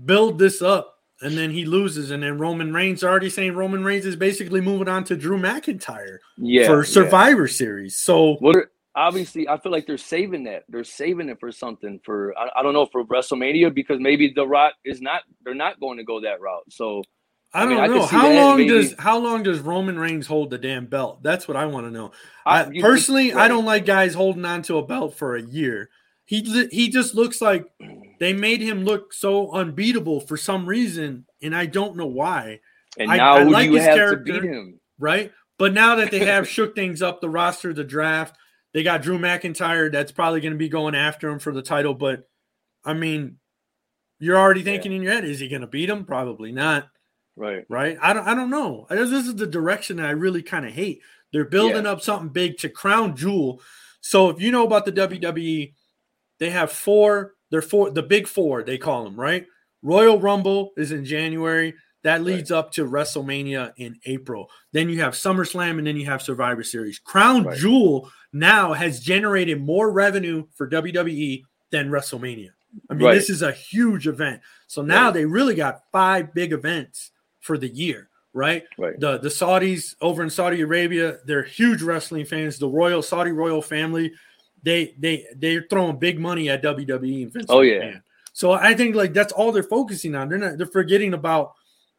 build this up and then he loses and then Roman Reigns already saying Roman Reigns is basically moving on to Drew McIntyre Yeah. for yeah. Survivor Series. So obviously, I feel like they're saving that. They're saving it for something for I, I don't know for WrestleMania because maybe The Rock is not. They're not going to go that route. So I don't I mean, I know how that, long maybe- does how long does Roman Reigns hold the damn belt? That's what I want to know. I, I- you- personally, I right. don't like guys holding on to a belt for a year. He he just looks like they made him look so unbeatable for some reason, and I don't know why. And I- now I like you his have character. to beat him? right? But now that they have shook things up, the roster, the draft, they got Drew McIntyre. That's probably going to be going after him for the title. But I mean, you're already thinking in your head, is he going to beat him? Probably not, Right. right? I don't. I don't know. This is the direction that I really kind of hate. They're building up something big to crown jewel. So if you know about the WWE, they have four. They're four. The big four they call them, right? Royal Rumble is in January. That leads up to WrestleMania in April. Then you have SummerSlam and then you have Survivor Series. Crown Right. Jewel now has generated more revenue for WWE than WrestleMania. I mean, Right. this is a huge event. So now Right. they really got five big events for the year, right? Right. The the Saudis over in Saudi Arabia, they're huge wrestling fans. The royal Saudi royal family, they they they're throwing big money at WWE and Vince Oh, yeah. McMahon. So I think like that's all they're focusing on. They're not they're forgetting about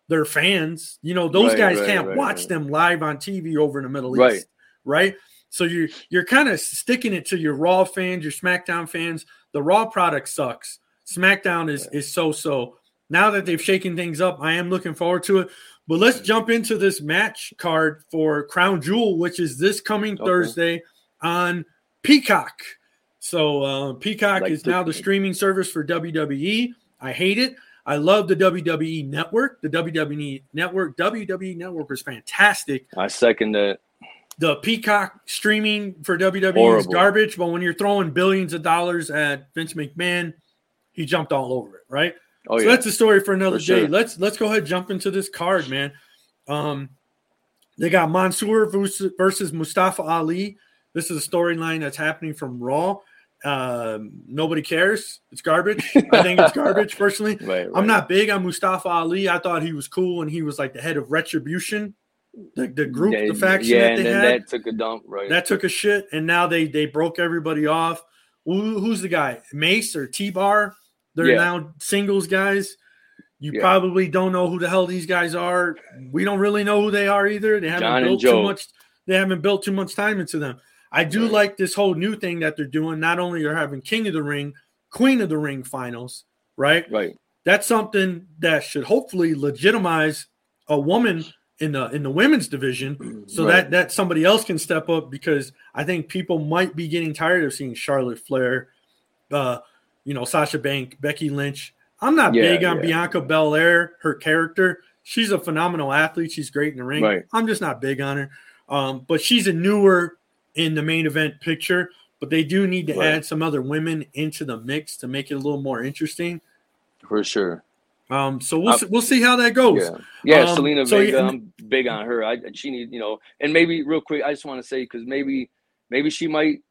their fans. You know, those Right, guys right, can't watch them live on TV over in the Middle. East, right? So you're you're kind of sticking it to your Raw fans, your SmackDown fans. The Raw product sucks. SmackDown is is so so. Now that they've shaken things up, I am looking forward to it. But let's jump into this match card for Crown Jewel, which is this coming Okay. Thursday on Peacock. So uh, Peacock Like is now the streaming service for WWE. I hate it. I love the WWE network. The WWE network, WWE network is fantastic. I second that. The Peacock streaming for WWE is garbage, but when you're throwing billions of dollars at Vince McMahon, he jumped all over it, right? Oh so yeah. that's a story for another For day. sure. Let's let's go ahead and jump into this card, man. Um, they got Mansoor versus, Mustafa Ali. This is a storyline that's happening from Raw. Um, nobody cares. It's garbage. I think it's garbage personally. right, right. I'm not big on Mustafa Ali. I thought he was cool and he was like the head of Retribution, the, the group, Yeah, the faction Yeah, that and they had that took a dump. Right. that took a shit, and now they they broke everybody off. Who, who's the guy? Mace or T Bar? They're Yeah. now singles guys. You Yeah. probably don't know who the hell these guys are. We don't really know who they are either. They haven't John built too much. They haven't built too much time into them. I do Right. like this whole new thing that they're doing. Not only are having King of the Ring, Queen of the Ring finals, right? right. That's something that should hopefully legitimize a woman in the in the women's division so Right. that that somebody else can step up because I think people might be getting tired of seeing Charlotte Flair, uh, you know, Sasha Bank, Becky Lynch. I'm not Yeah, big on yeah. Bianca Belair, her character. She's a phenomenal athlete. She's great in the ring. Right. I'm just not big on her. Um, but she's a newer in the main event picture. But they do need to Right. add some other women into the mix to make it a little more interesting. For sure. Um, so we'll Um, see, we'll see how that goes. Yeah, yeah. Um, Zelina so, Vega, yeah, I'm big on her. I she need you know, and maybe real quick, I just want to say because maybe maybe she might.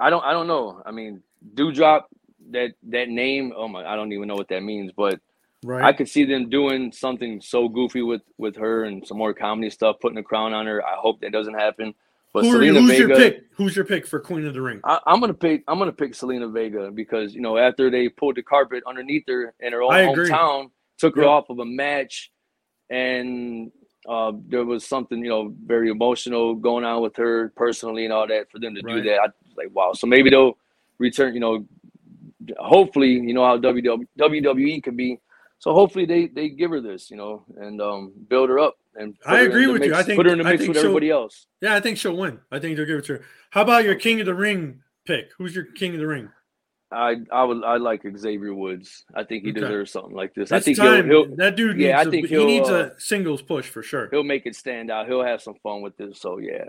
I don't I don't know. I mean, Doudrop that that name. Oh my, I don't even know what that means, but Right. I could see them doing something so goofy with with her and some more comedy stuff, putting a crown on her. I hope that doesn't happen. But Who Zelina who's Vega, your pick? Who's your pick for Queen of the Ring? I, I'm gonna pick. I'm gonna pick Zelina Vega because you know after they pulled the carpet underneath her in her own hometown, took her Yep. off of a match, and uh, there was something you know very emotional going on with her personally and all that. For them to Right. do that, I like wow. So maybe they'll return. You know, hopefully you know how WWE WWE could be. So hopefully they they give her this, you know, and um, build her up. And I agree with you. mix- I think- put her in the I mix think with everybody else. Yeah, I think she'll win. I think they'll give it to her. How about your King of the Ring pick? Who's your King of the Ring? I I would I like Xavier Woods. I think he Okay. deserves something like this. I think time. he'll, he'll that dude needs, Yeah, I a, think he he'll, needs uh, a singles push for sure. he'll make it stand out. He'll have some fun with this. So yeah,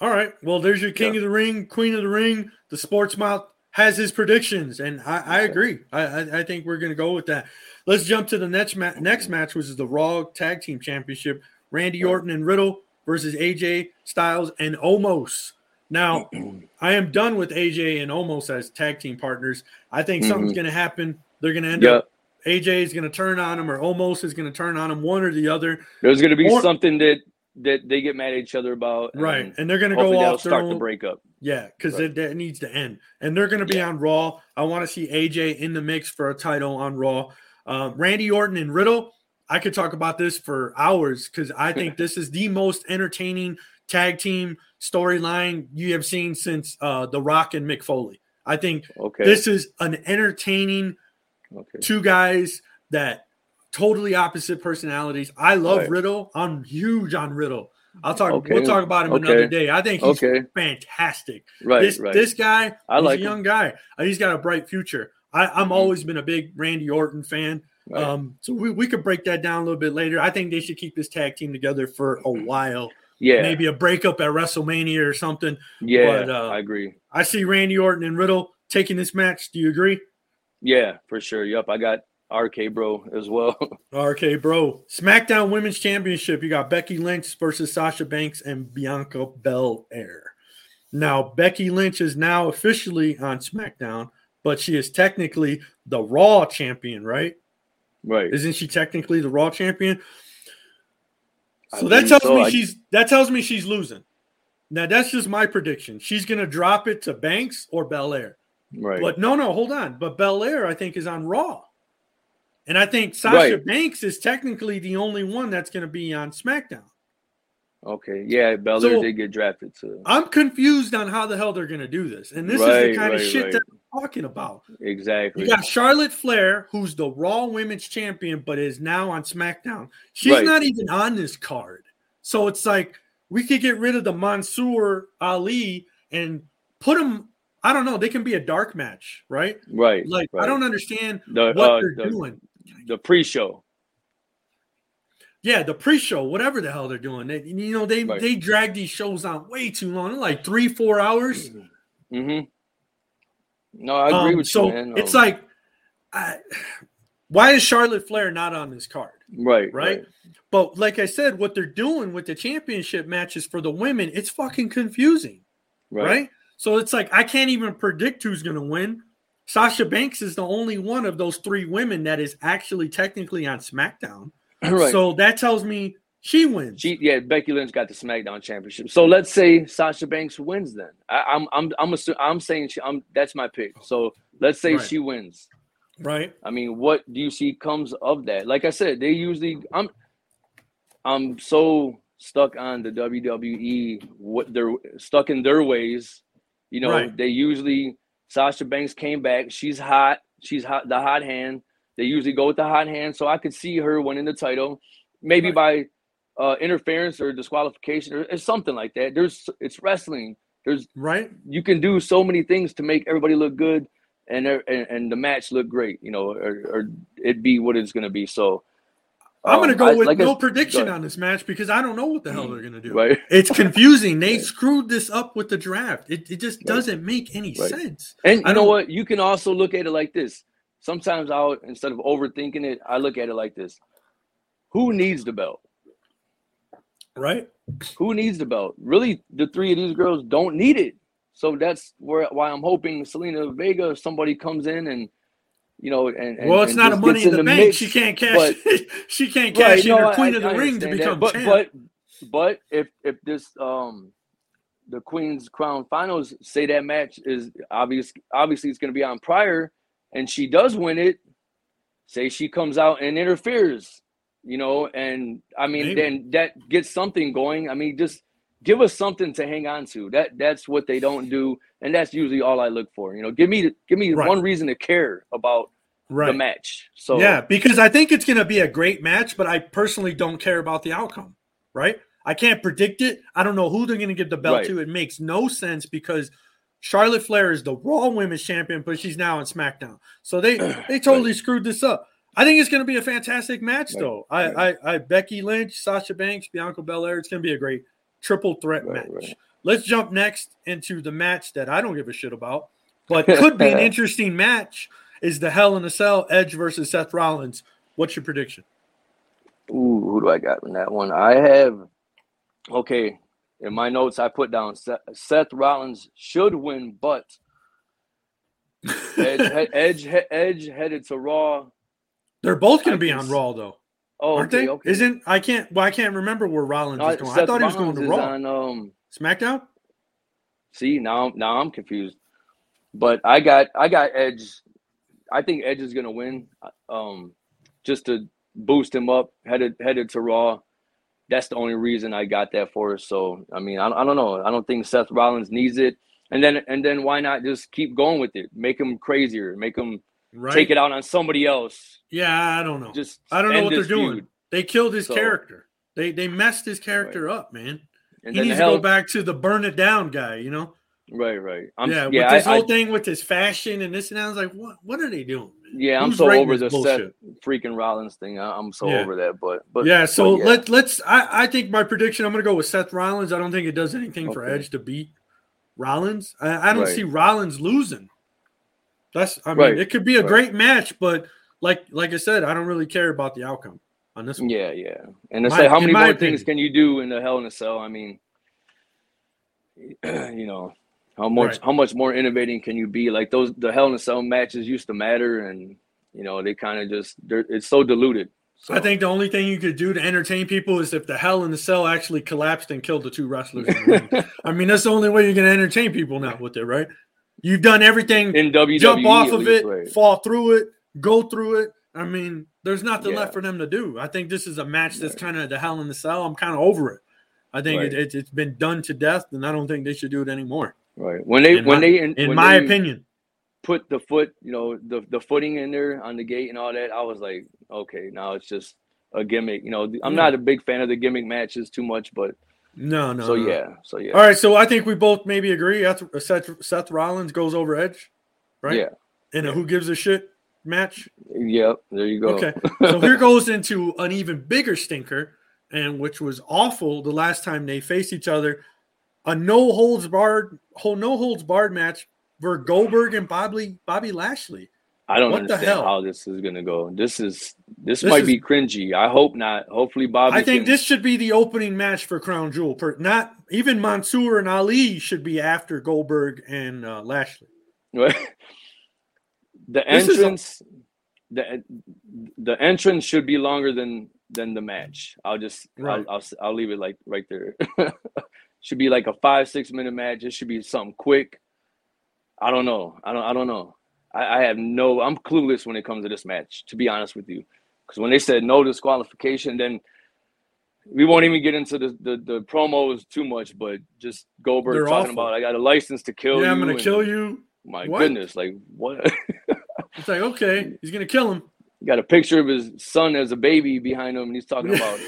All right. Well, there's your King Yeah. of the Ring, Queen of the Ring. The Sports Mouth has his predictions, and I, I agree. I, I, think we're going to go with that. Let's jump to the next ma- next match, which is the Raw Tag Team Championship: Randy Orton and Riddle versus AJ Styles and Omos. Now, I am done with AJ and Omos as tag team partners. I think something's Mhm. going to happen. They're going to end yeah. up. AJ is going to turn on him, or Omos is going to turn on him, one or the other. There's gonna be Or- something that that they get mad at each other about. and Right, and they're going to go off start the breakup. Yeah, because Right. that, that needs to end. And they're going to be Yeah. on Raw. I want to see AJ in the mix for a title on Raw. Uh, Randy Orton and Riddle. I could talk about this for hours because I think this is the most entertaining tag team storyline you have seen since uh, The Rock and Mick Foley. I think Okay. this is an entertaining okay. two guys that totally opposite personalities. I love Right. Riddle. I'm huge on Riddle. I'll talk. Okay. We'll talk about him Okay. another day. I think he's Okay. fantastic. Right. this right. this guy, I he's like a him. young guy. Uh, He's got a bright future. I, I'm Mhm. always been a big Randy Orton fan. Right. Um, so we, we could break that down a little bit later. I think they should keep this tag team together for a while. yeah. Maybe a breakup at WrestleMania or something. yeah. but, uh, I agree. I see Randy Orton and Riddle taking this match. Do you agree? Yeah, for sure. Yep. I got RK bro as well. RK Bro. SmackDown Women's Championship. You got Becky Lynch versus Sasha Banks and Bianca Belair. Now, Becky Lynch is now officially on SmackDown, but she is technically the Raw champion, right? right. Isn't she technically the Raw champion? I So that tells so. me I- she's that tells me she's losing. Now that's just my prediction. She's gonna drop it to Banks or Belair. right. But no, no, hold on. But Belair, I think, is on Raw. And I think Sasha Right. Banks is technically the only one that's going to be on SmackDown. Okay. Yeah, Belair So- did get drafted too. I'm confused on how the hell they're going to do this. And this is the kind of shit right. that I'm talking about. Exactly. You got Charlotte Flair, who's the Raw Women's Champion, but is now on SmackDown. She's Right. not even on this card. So it's like we could get rid of the Mansoor Ali and put him. I don't know. They can be a dark match, right? right. Like right. I don't understand the what uh, they're the, doing. The pre-show. Yeah, the pre-show, whatever the hell they're doing. They, you know, they Right. they drag these shows on way too long. They're like three, four hours. Mm-hmm. No, I agree Um, with so you, man. it's Um, like, I, why is Charlotte Flair not on this card? right, right? But like I said, what they're doing with the championship matches for the women, it's fucking confusing, right, right? So it's like I can't even predict who's going to win. Sasha Banks is the only one of those three women that is actually technically on SmackDown. right. So that tells me she wins. She, yeah, Becky Lynch got the SmackDown Championship. So let's say Sasha Banks wins. Then I, I'm, I'm, I'm, assu- I'm saying she, I'm. That's my pick. So let's say Right. she wins. right? I mean, what do you see comes of that? Like I said, they usually. I'm, I'm so stuck on the WWE. What they're stuck in their ways. You know, Right. they usually Sasha Banks came back. She's hot. She's hot. The hot hand. They usually go with the hot hand. So I could see her winning the title, maybe by uh, interference or disqualification or, or something like that. There's it's wrestling. There's Right? you can do so many things to make everybody look good and and, and the match look great. You know, or, or it be what it's gonna be. So I'm going to um, go I- with like no prediction on this match because I don't know what the hell they're going to do. Right. It's confusing. They screwed this up with the draft. It, it just Right. doesn't make any Right. sense. And I you know what? You can also look at it like this. Sometimes I'll instead of overthinking it, I look at it like this. Who needs the belt? Right? Who needs the belt? Really, the three of these girls don't need it. So that's where why I'm hoping Zelina Vega, if somebody comes in and you know, and, and well, it's and not a money in the, bank. mix, she can't cash. but- she can't Right, cash in no, her Queen I- of the I Ring to become that. but, champ. But but if if this um the Queen's Crown Finals say that match is obvious obviously it's going to be on prior and she does win it, say she comes out and interferes, you know, and I mean Maybe. then that gets something going. I mean just give us something to hang on to. That that's what they don't do and that's usually all I look for. You know, give me give me Right. one reason to care about right. the match. So yeah, because I think it's going to be a great match, but I personally don't care about the outcome. Right? I can't predict it. I don't know who they're going to give the belt Right. to. It makes no sense because Charlotte Flair is the Raw Women's Champion, but she's now on SmackDown. So they they totally screwed this up. I think it's going to be a fantastic match, though. I. I I Becky Lynch, Sasha Banks, Bianca Belair. It's going to be a great triple threat Right, match. right. Let's jump next into the match that I don't give a shit about, but could be an interesting match. Is the Hell in a Cell Edge versus Seth Rollins? What's your prediction? Ooh, who do I got in that one? I have okay. In my notes, I put down Seth, Seth Rollins should win, but Edge, Edge, Edge headed to Raw. They're both going to be on Raw though, Oh, aren't okay, they? okay. Isn't I can't well I can't remember where Rollins No, is going. I Seth thought he was going to Raw. on, um, SmackDown. see now, now I'm confused. But I got, I got Edge. I think Edge is gonna win. Um, just to boost him up, headed headed to Raw. That's the only reason I got that for. So I mean, I, I don't know. I don't think Seth Rollins needs it. And then and then why not just keep going with it? Make him crazier. Make him right. take it out on somebody else. Yeah, I don't know. Just I don't know what they're doing. Feud. They killed his so, character. They they messed his character right. up, man. And he needs to go back to the burn it down guy. You know. Right, right. I'm, yeah, yeah, with this I, whole I, thing with his fashion and this and that, I was like, what? What are they doing? Man? Yeah, I'm so over the Seth freaking Rollins thing. I, am so yeah. over that. But, but yeah, so but yeah. let let's. I, I think my prediction. I'm going to go with Seth Rollins. I don't think it does anything okay. for Edge to beat Rollins. I, I don't right. see Rollins losing. That's. I mean, right. it could be a right. great match, but like like I said, I don't really care about the outcome on this one. Yeah, yeah. And to say, how many more opinion. things can you do in the Hell in a Cell? I mean, you know how much right. how much more innovating can you be? Like those the Hell in a Cell matches used to matter, and you know they kind of just it's so diluted. So. I think the only thing you could do to entertain people is if the Hell in the Cell actually collapsed and killed the two wrestlers. I mean, that's the only way you're going to entertain people now with it, right? You've done everything in WWE, jump off of least, it, right. fall through it, go through it. I mean, there's nothing yeah. left for them to do. I think this is a match that's right. kind of the Hell in the Cell. I'm kind of over it. I think right. it, has been done to death, and I don't think they should do it anymore. Right. When they in when my, they in, in when my they opinion put the foot, you know, the the footing in there on the gate and all that, I was like, okay, now it's just a gimmick. You know, I'm not a big fan of the gimmick matches too much, but no, no. So no. yeah, so yeah. All right, so I think we both maybe agree. Seth, Seth Rollins goes over Edge, right? Yeah. In a who gives a shit match. Yep, there you go. Okay, so here goes into an even bigger stinker, and which was awful the last time they faced each other a no holds barred whole no holds barred match for Goldberg and Bobby Bobby Lashley. I don't what understand how this is gonna go. This is this, this might is, be cringy. I hope not. Hopefully, Bobby. I think can... this should be the opening match for Crown Jewel. Per, not even Mansoor and Ali should be after Goldberg and uh, Lashley. the entrance, a... the the entrance should be longer than than the match. I'll just right. I'll, I'll I'll leave it like right there. should be like a five six minute match. It should be something quick. I don't know. I don't. I don't know. I, I have no. I'm clueless when it comes to this match. To be honest with you, because when they said no disqualification, then we won't even get into the the, the promos too much. But just Goldberg They're talking awful. about I got a license to kill yeah, you. I'm gonna kill you. My what? goodness, like what? it's like okay, he's gonna kill him. got a picture of his son as a baby behind him, and he's talking about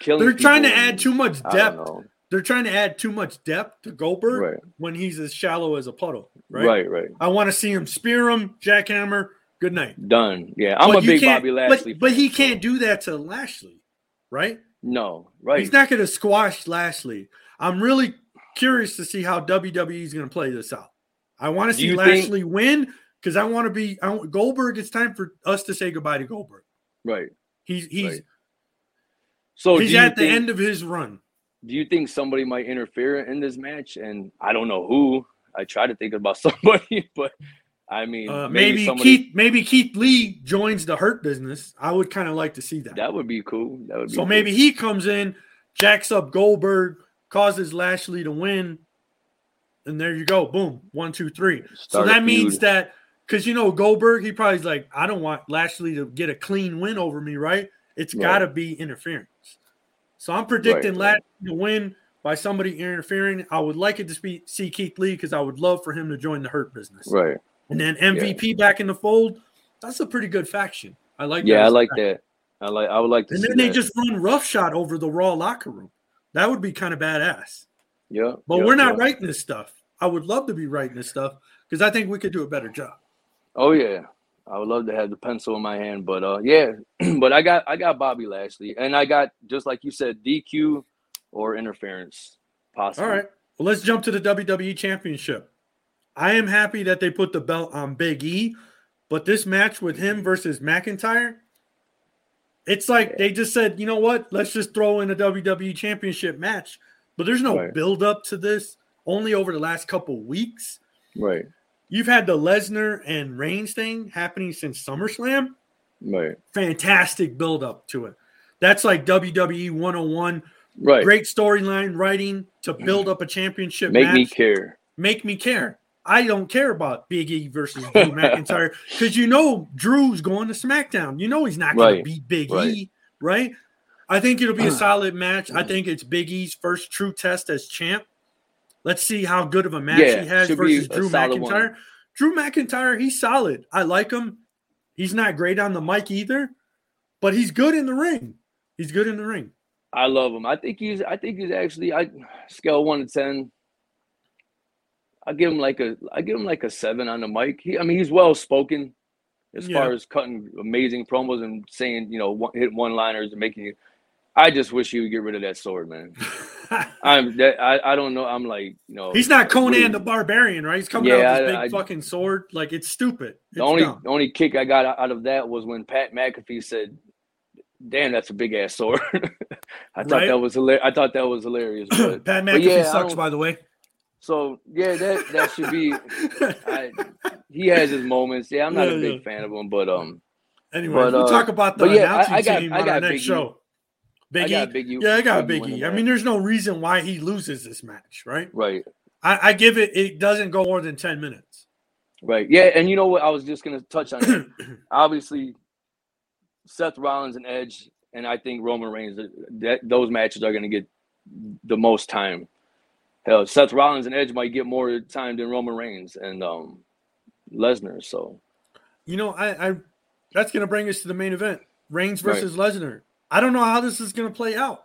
killing. They're trying to add too much depth. They're trying to add too much depth to Goldberg right. when he's as shallow as a puddle. Right, right, right. I want to see him spear him, jackhammer. Good night. Done. Yeah, I'm but a big Bobby Lashley. But, but he can't do that to Lashley, right? No, right. He's not going to squash Lashley. I'm really curious to see how WWE is going to play this out. I want to see Lashley think... win because I want to be I want, Goldberg. It's time for us to say goodbye to Goldberg. Right. He's he's right. So he's at the end of his run. Do you think somebody might interfere in this match? And I don't know who. I try to think about somebody, but I mean, uh, maybe, maybe somebody, Keith. Maybe Keith Lee joins the Hurt Business. I would kind of like to see that. That would be cool. That would. so cool. maybe he comes in, jacks up Goldberg, causes Lashley to win, and there you go. Boom, one, two, three. Start so that means that because you know Goldberg, he probably's like, I don't want Lashley to get a clean win over me, right? It's right. got to be interference. So I'm predicting right, Lashley right. to win by somebody interfering. I would like it to be, see Keith Lee because I would love for him to join the Hurt business. Right. And then MVP yeah. back in the fold. That's a pretty good faction. I like. Yeah, I like that. I like. I would like to. And then they just run roughshod over the Raw locker room. That would be kind of badass. Yeah. But yeah, we're not yeah. writing this stuff. I would love to be writing this stuff because I think we could do a better job. Oh yeah, I would love to have the pencil in my hand, but uh, yeah, but I got I got Bobby Lashley, and I got just like you said, DQ or interference possible. All right, well let's jump to the WWE Championship. I am happy that they put the belt on Big E, but this match with him versus McIntyre, it's like they just said, you know what? Let's just throw in a WWE Championship match, but there's no right. build up to this. Only over the last couple weeks. Right. You've had the Lesnar and Reigns thing happening since SummerSlam. Right. Fantastic build up to it. That's like WWE 101. Right. Great storyline writing to build up a championship Make match. me care. Make me care. I don't care about Big E versus Drew McIntyre because you know Drew's going to SmackDown. You know he's not going Right. to beat Big Right. E, right? I think it'll be a solid match. I think it's Big E's first true test as champ. Let's see how good of a match Yeah, he has versus Drew McIntyre. one. Drew McIntyre, he's solid. I like him. He's not great on the mic either, but he's good in the ring. He's good in the ring. I love him. I think he's. I think he's actually. I scale one to ten. I give him like a. I give him like a seven on the mic. He, I mean, he's well spoken, as Yeah. far as cutting amazing promos and saying, you know, one, hit one liners and making you. I just wish you would get rid of that sword, man. I'm. That, I. I don't know. I'm like, you know. he's not Conan really- the Barbarian, right? He's coming Yeah, out with this I- big I- fucking sword. Like it's stupid. It's The only dumb. the only kick I got out of that was when Pat McAfee said, "Damn, that's a big ass sword." I thought Right. that was hilarious. I thought that was hilarious. But, Pat but McAfee yeah, sucks, by the way. So yeah, that that should be. I, he has his moments. Yeah, I'm not Yeah, a big fan of him, but um, anyway, but, we'll uh, talk about the yeah, I- I got- team I on got our next Big E. show. I Biggie, got Big U. yeah, I got Big Biggie. U winning I mean, there's no reason why he loses this match, right? right, I, I give it. It doesn't go more than ten minutes. right, yeah, and you know what? I was just gonna touch on. it. Obviously, Seth Rollins and Edge, and I think Roman Reigns. That those matches are gonna get the most time. Hell, Seth Rollins and Edge might get more time than Roman Reigns and um Lesnar. So You know, I, I that's going to bring us to the main event: Reigns Right. versus Lesnar. I don't know how this is going to play out.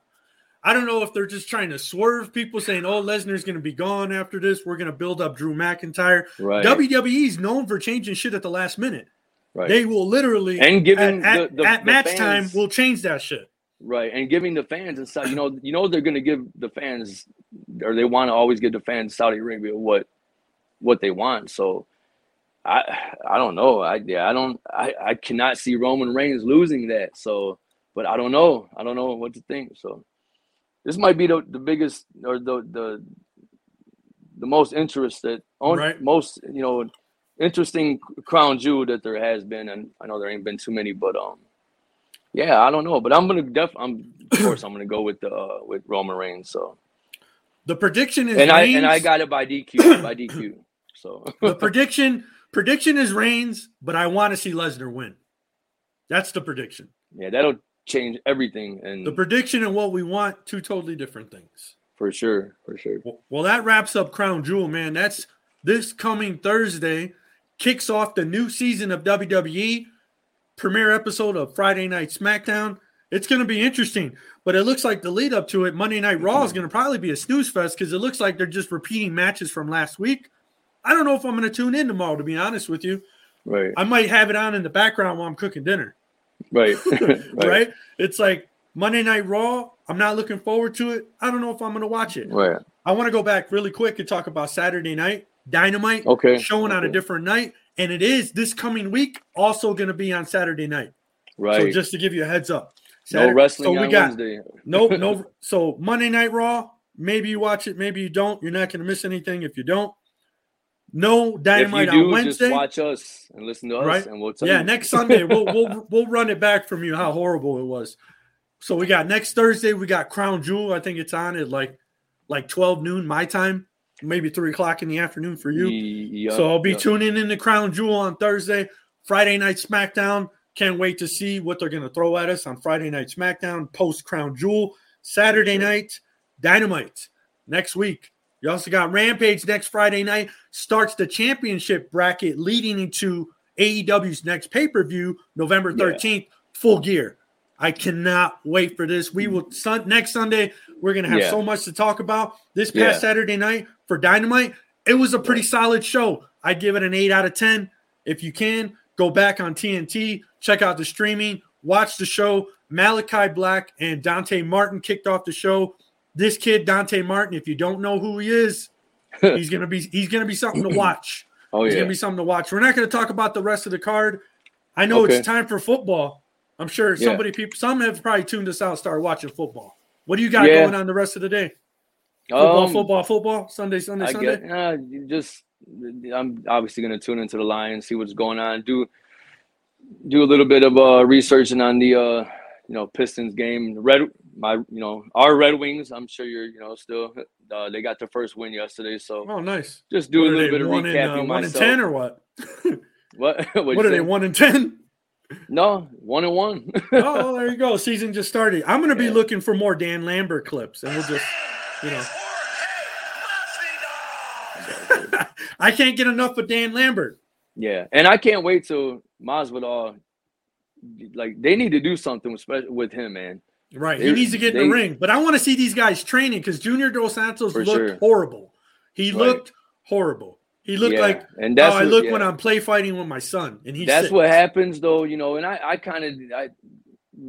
I don't know if they're just trying to swerve people, saying, "Oh, Lesnar's going to be gone after this. We're going to build up Drew McIntyre." right, WWE is known for changing shit at the last minute. right, They will literally and giving at, at, the, the, at the match fans, time will change that shit. Right, and giving the fans inside, you know, you know they're going to give the fans, or they want to always give the fans Saudi Arabia what, what they want. So, I, I don't know. I yeah, I don't. I, I cannot see Roman Reigns losing that. So, but I don't know. I don't know what to think. So, this might be the, the biggest or the the the most interested, on, Right. most you know, interesting crown jewel that there has been, and I know there ain't been too many, but um. Yeah, I don't know, but I'm gonna def. I'm of course I'm gonna go with the uh, with Roman Reigns. So The prediction is and I and I got it by DQ by DQ. So the prediction prediction is Reigns, but I want to see Lesnar win. That's the prediction. yeah, that'll change everything, and The prediction and what we want, two totally different things. for sure, for sure. Well, well, that wraps up Crown Jewel, man. That's this coming Thursday, kicks off the new season of WWE, premiere episode of Friday Night SmackDown. It's going to be interesting, but it looks like the lead up to it, Monday Night Raw, is going to probably be a snooze fest because it looks like they're just repeating matches from last week. I don't know if I'm going to tune in tomorrow, to be honest with you. Right, I might have it on in the background while I'm cooking dinner. right, right? It's like Monday Night Raw. I'm not looking forward to it. I don't know if I'm going to watch it. right. I want to go back really quick and talk about Saturday night Dynamite Okay, showing on a different night, and it is this coming week also going to be on Saturday night. Right. So just to give you a heads up, no wrestling so we on got Wednesday. no no. So Monday Night Raw. Maybe you watch it, maybe you don't. You're not going to miss anything if you don't. No If you Dynamite on do, Wednesday. just watch us and listen to us, Right. and we'll tell Yeah, you. next Sunday we'll we'll we'll run it back from you how horrible it was. So we got next Thursday we got Crown Jewel. I think it's on at like like twelve noon my time, maybe three o'clock in the afternoon for you. Ye- so I'll be yeah. tuning in to Crown Jewel on Thursday. Friday night SmackDown. Can't wait to see what they're gonna throw at us on Friday night SmackDown post Crown Jewel. Saturday night Dynamite next week. You also got Rampage next Friday night. Starts the championship bracket leading into AEW's next pay per view, November Yeah. 13th, full gear. I cannot wait for this. We will, sun, next Sunday, we're going to have Yeah. so much to talk about. This past Yeah. Saturday night for Dynamite, it was a pretty solid show. I give it an 8 out of 10. If you can, go back on TNT, check out the streaming, watch the show. Malakai Black and Dante Martin kicked off the show. This kid, Dante Martin, if you don't know who he is, he's gonna be he's gonna be something to watch. Oh He's yeah. gonna be something to watch. We're not gonna talk about the rest of the card. I know Okay. it's time for football. I'm sure Yeah. somebody people some have probably tuned us out, started watching football. What do you got Yeah. going on the rest of the day? Football, Um, football, football, Sunday, Sunday, I Sunday. get uh, just I'm obviously going to tune into the Lions, see what's going on, do do a little bit of uh, researching on the uh, you know Pistons game. Red, my you know our Red Wings. I'm sure you're you know still Uh, they got their first win yesterday, so Oh, nice. just do What a little bit of one in, recapping uh, one in 10 or what? What? What'd you are they? One in ten? No, one and one. oh, there you go. Season just started. I'm gonna be Yeah. looking for more Dan Lambert clips, and we'll just, you know, I can't get enough of Dan Lambert. yeah, and I can't wait till Masvidal. Like they need to do something with with him, man. Right, he needs to get in they- the ring. But I want to see these guys training because Junior Dos Santos looked sure. horrible. He Right. looked horrible. He looked Yeah, like and how that's I look yeah. when I'm play fighting with my son, and he's that's sick. what happens though you know and i i kind of i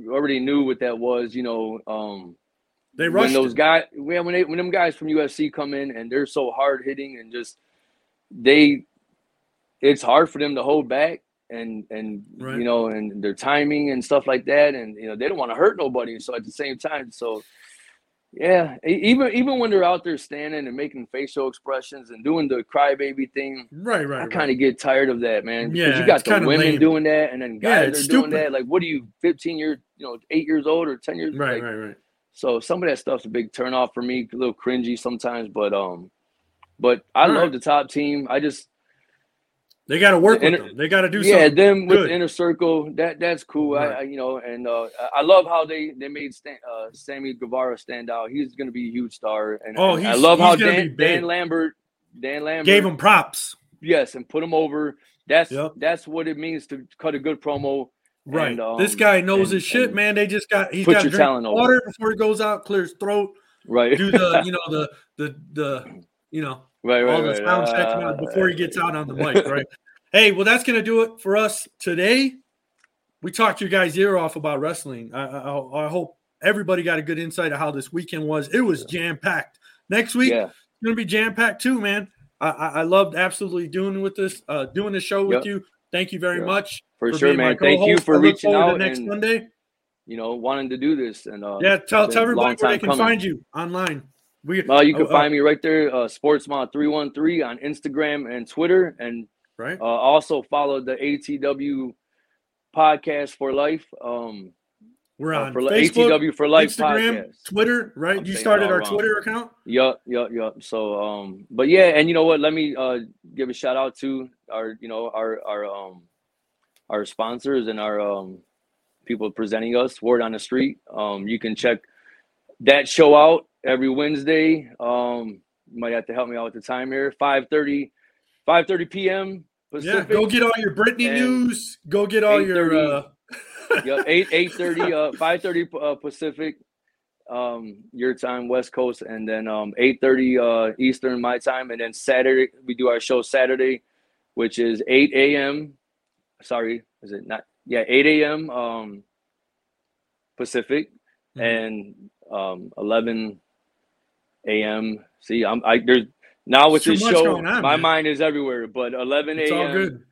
already knew what that was you know um They when those him. guys when when, they, when them guys from ufc come in and they're so hard hitting and just they it's hard for them to hold back and and Right. you know and their timing and stuff like that and you know they don't want to hurt nobody so at the same time so yeah even even when they're out there standing and making facial expressions and doing the crybaby thing Right, right. I kind of get tired of that, man. Yeah, you got the women lame. doing that, and then guys it's are doing stupid. that. Like, what are you, 15 years, you know, eight years old or 10 years? right, like, right, right. So some of that stuff's a big turn off for me, a little cringy sometimes, but um, but I All love right. the top team. I just They got to work The with them. They got to do yeah, something. them with good. the inner circle. That that's cool. I, Right. I you know, and uh, I- love how they they made Stan, uh, Sammy Guevara stand out. He's going to be a huge star, and, Oh, and I love how Dan. Dan Lambert, Dan Lambert Gave him props. yes, and put him over. That's Yep. that's what it means to cut a good promo. Right. And, this um, guy knows and- his shit, man. They just got he's got to drink talent over. water before he goes out, clear his throat, Right. do the you know the the the you know right, right, all the right. sound checking out Uh, before he gets out on the mic, right? hey, well, that's gonna do it for us today. We talked your guys' ear off about wrestling. I, I, I hope everybody got a good insight of how this weekend was. It was jam packed. Next week, Yeah, it's gonna be jam packed too, man. I, I, loved absolutely doing with this, uh, doing the show with Yep. you. Thank you very Yeah. much for, for sure, man. Thank you for reaching out next and Monday. you know wanting to do this. And uh, Yeah, tell tell everybody where they can coming. find you online. We well, you can oh, uh, find me right there, uh, SportsMod313 on Instagram and Twitter, and right. uh, also follow the ATW podcast for life. Um, We're uh, on for Facebook, ATW for life Instagram, podcast. Twitter. Right. I'm you started our wrong. Twitter account. Yup, yup, yup. So, um, but yeah, and you know what? Let me uh give a shout out to our, you know, our our um our sponsors and our um people presenting us. Word on the street. Um, you can check that show out every Wednesday. Um, you might have to help me out with the time here. 5:30, 5:30 p.m. Yeah, Pacific. go get all your Britney news. Go get all your. Uh, yeah, eight eight thirty, uh, five thirty uh, Pacific, um, your time, West Coast, and then um, eight thirty uh, Eastern, my time, and then Saturday we do our show Saturday, which is eight a.m. Sorry, is it not? Yeah, eight a.m. Um, Pacific, Mhm. and um, eleven a.m. See, I'm I there's now with this show, on, my man. mind is everywhere. But eleven a.m.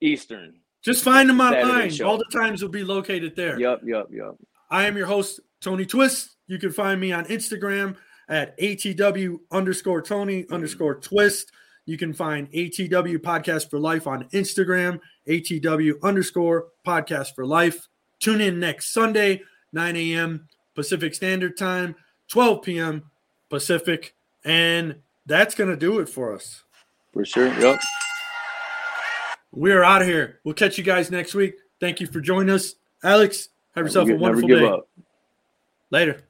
Eastern. Just find them online. show. All the times will be located there. Yep, yep, yep. I am your host, Tony Twist. You can find me on Instagram at ATW underscore Tony underscore Twist. You can find ATW Podcast for Life on Instagram, ATW underscore Podcast for Life. Tune in next Sunday, 9 a.m. Pacific Standard Time, 12 p.m. Pacific. And that's going to do it for us. For sure. Yep. We're out of here. We'll catch you guys next week. Thank you for joining us. Alex, have yourself a Never wonderful give day. up. Later.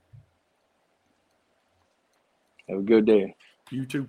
Have a good day. You too.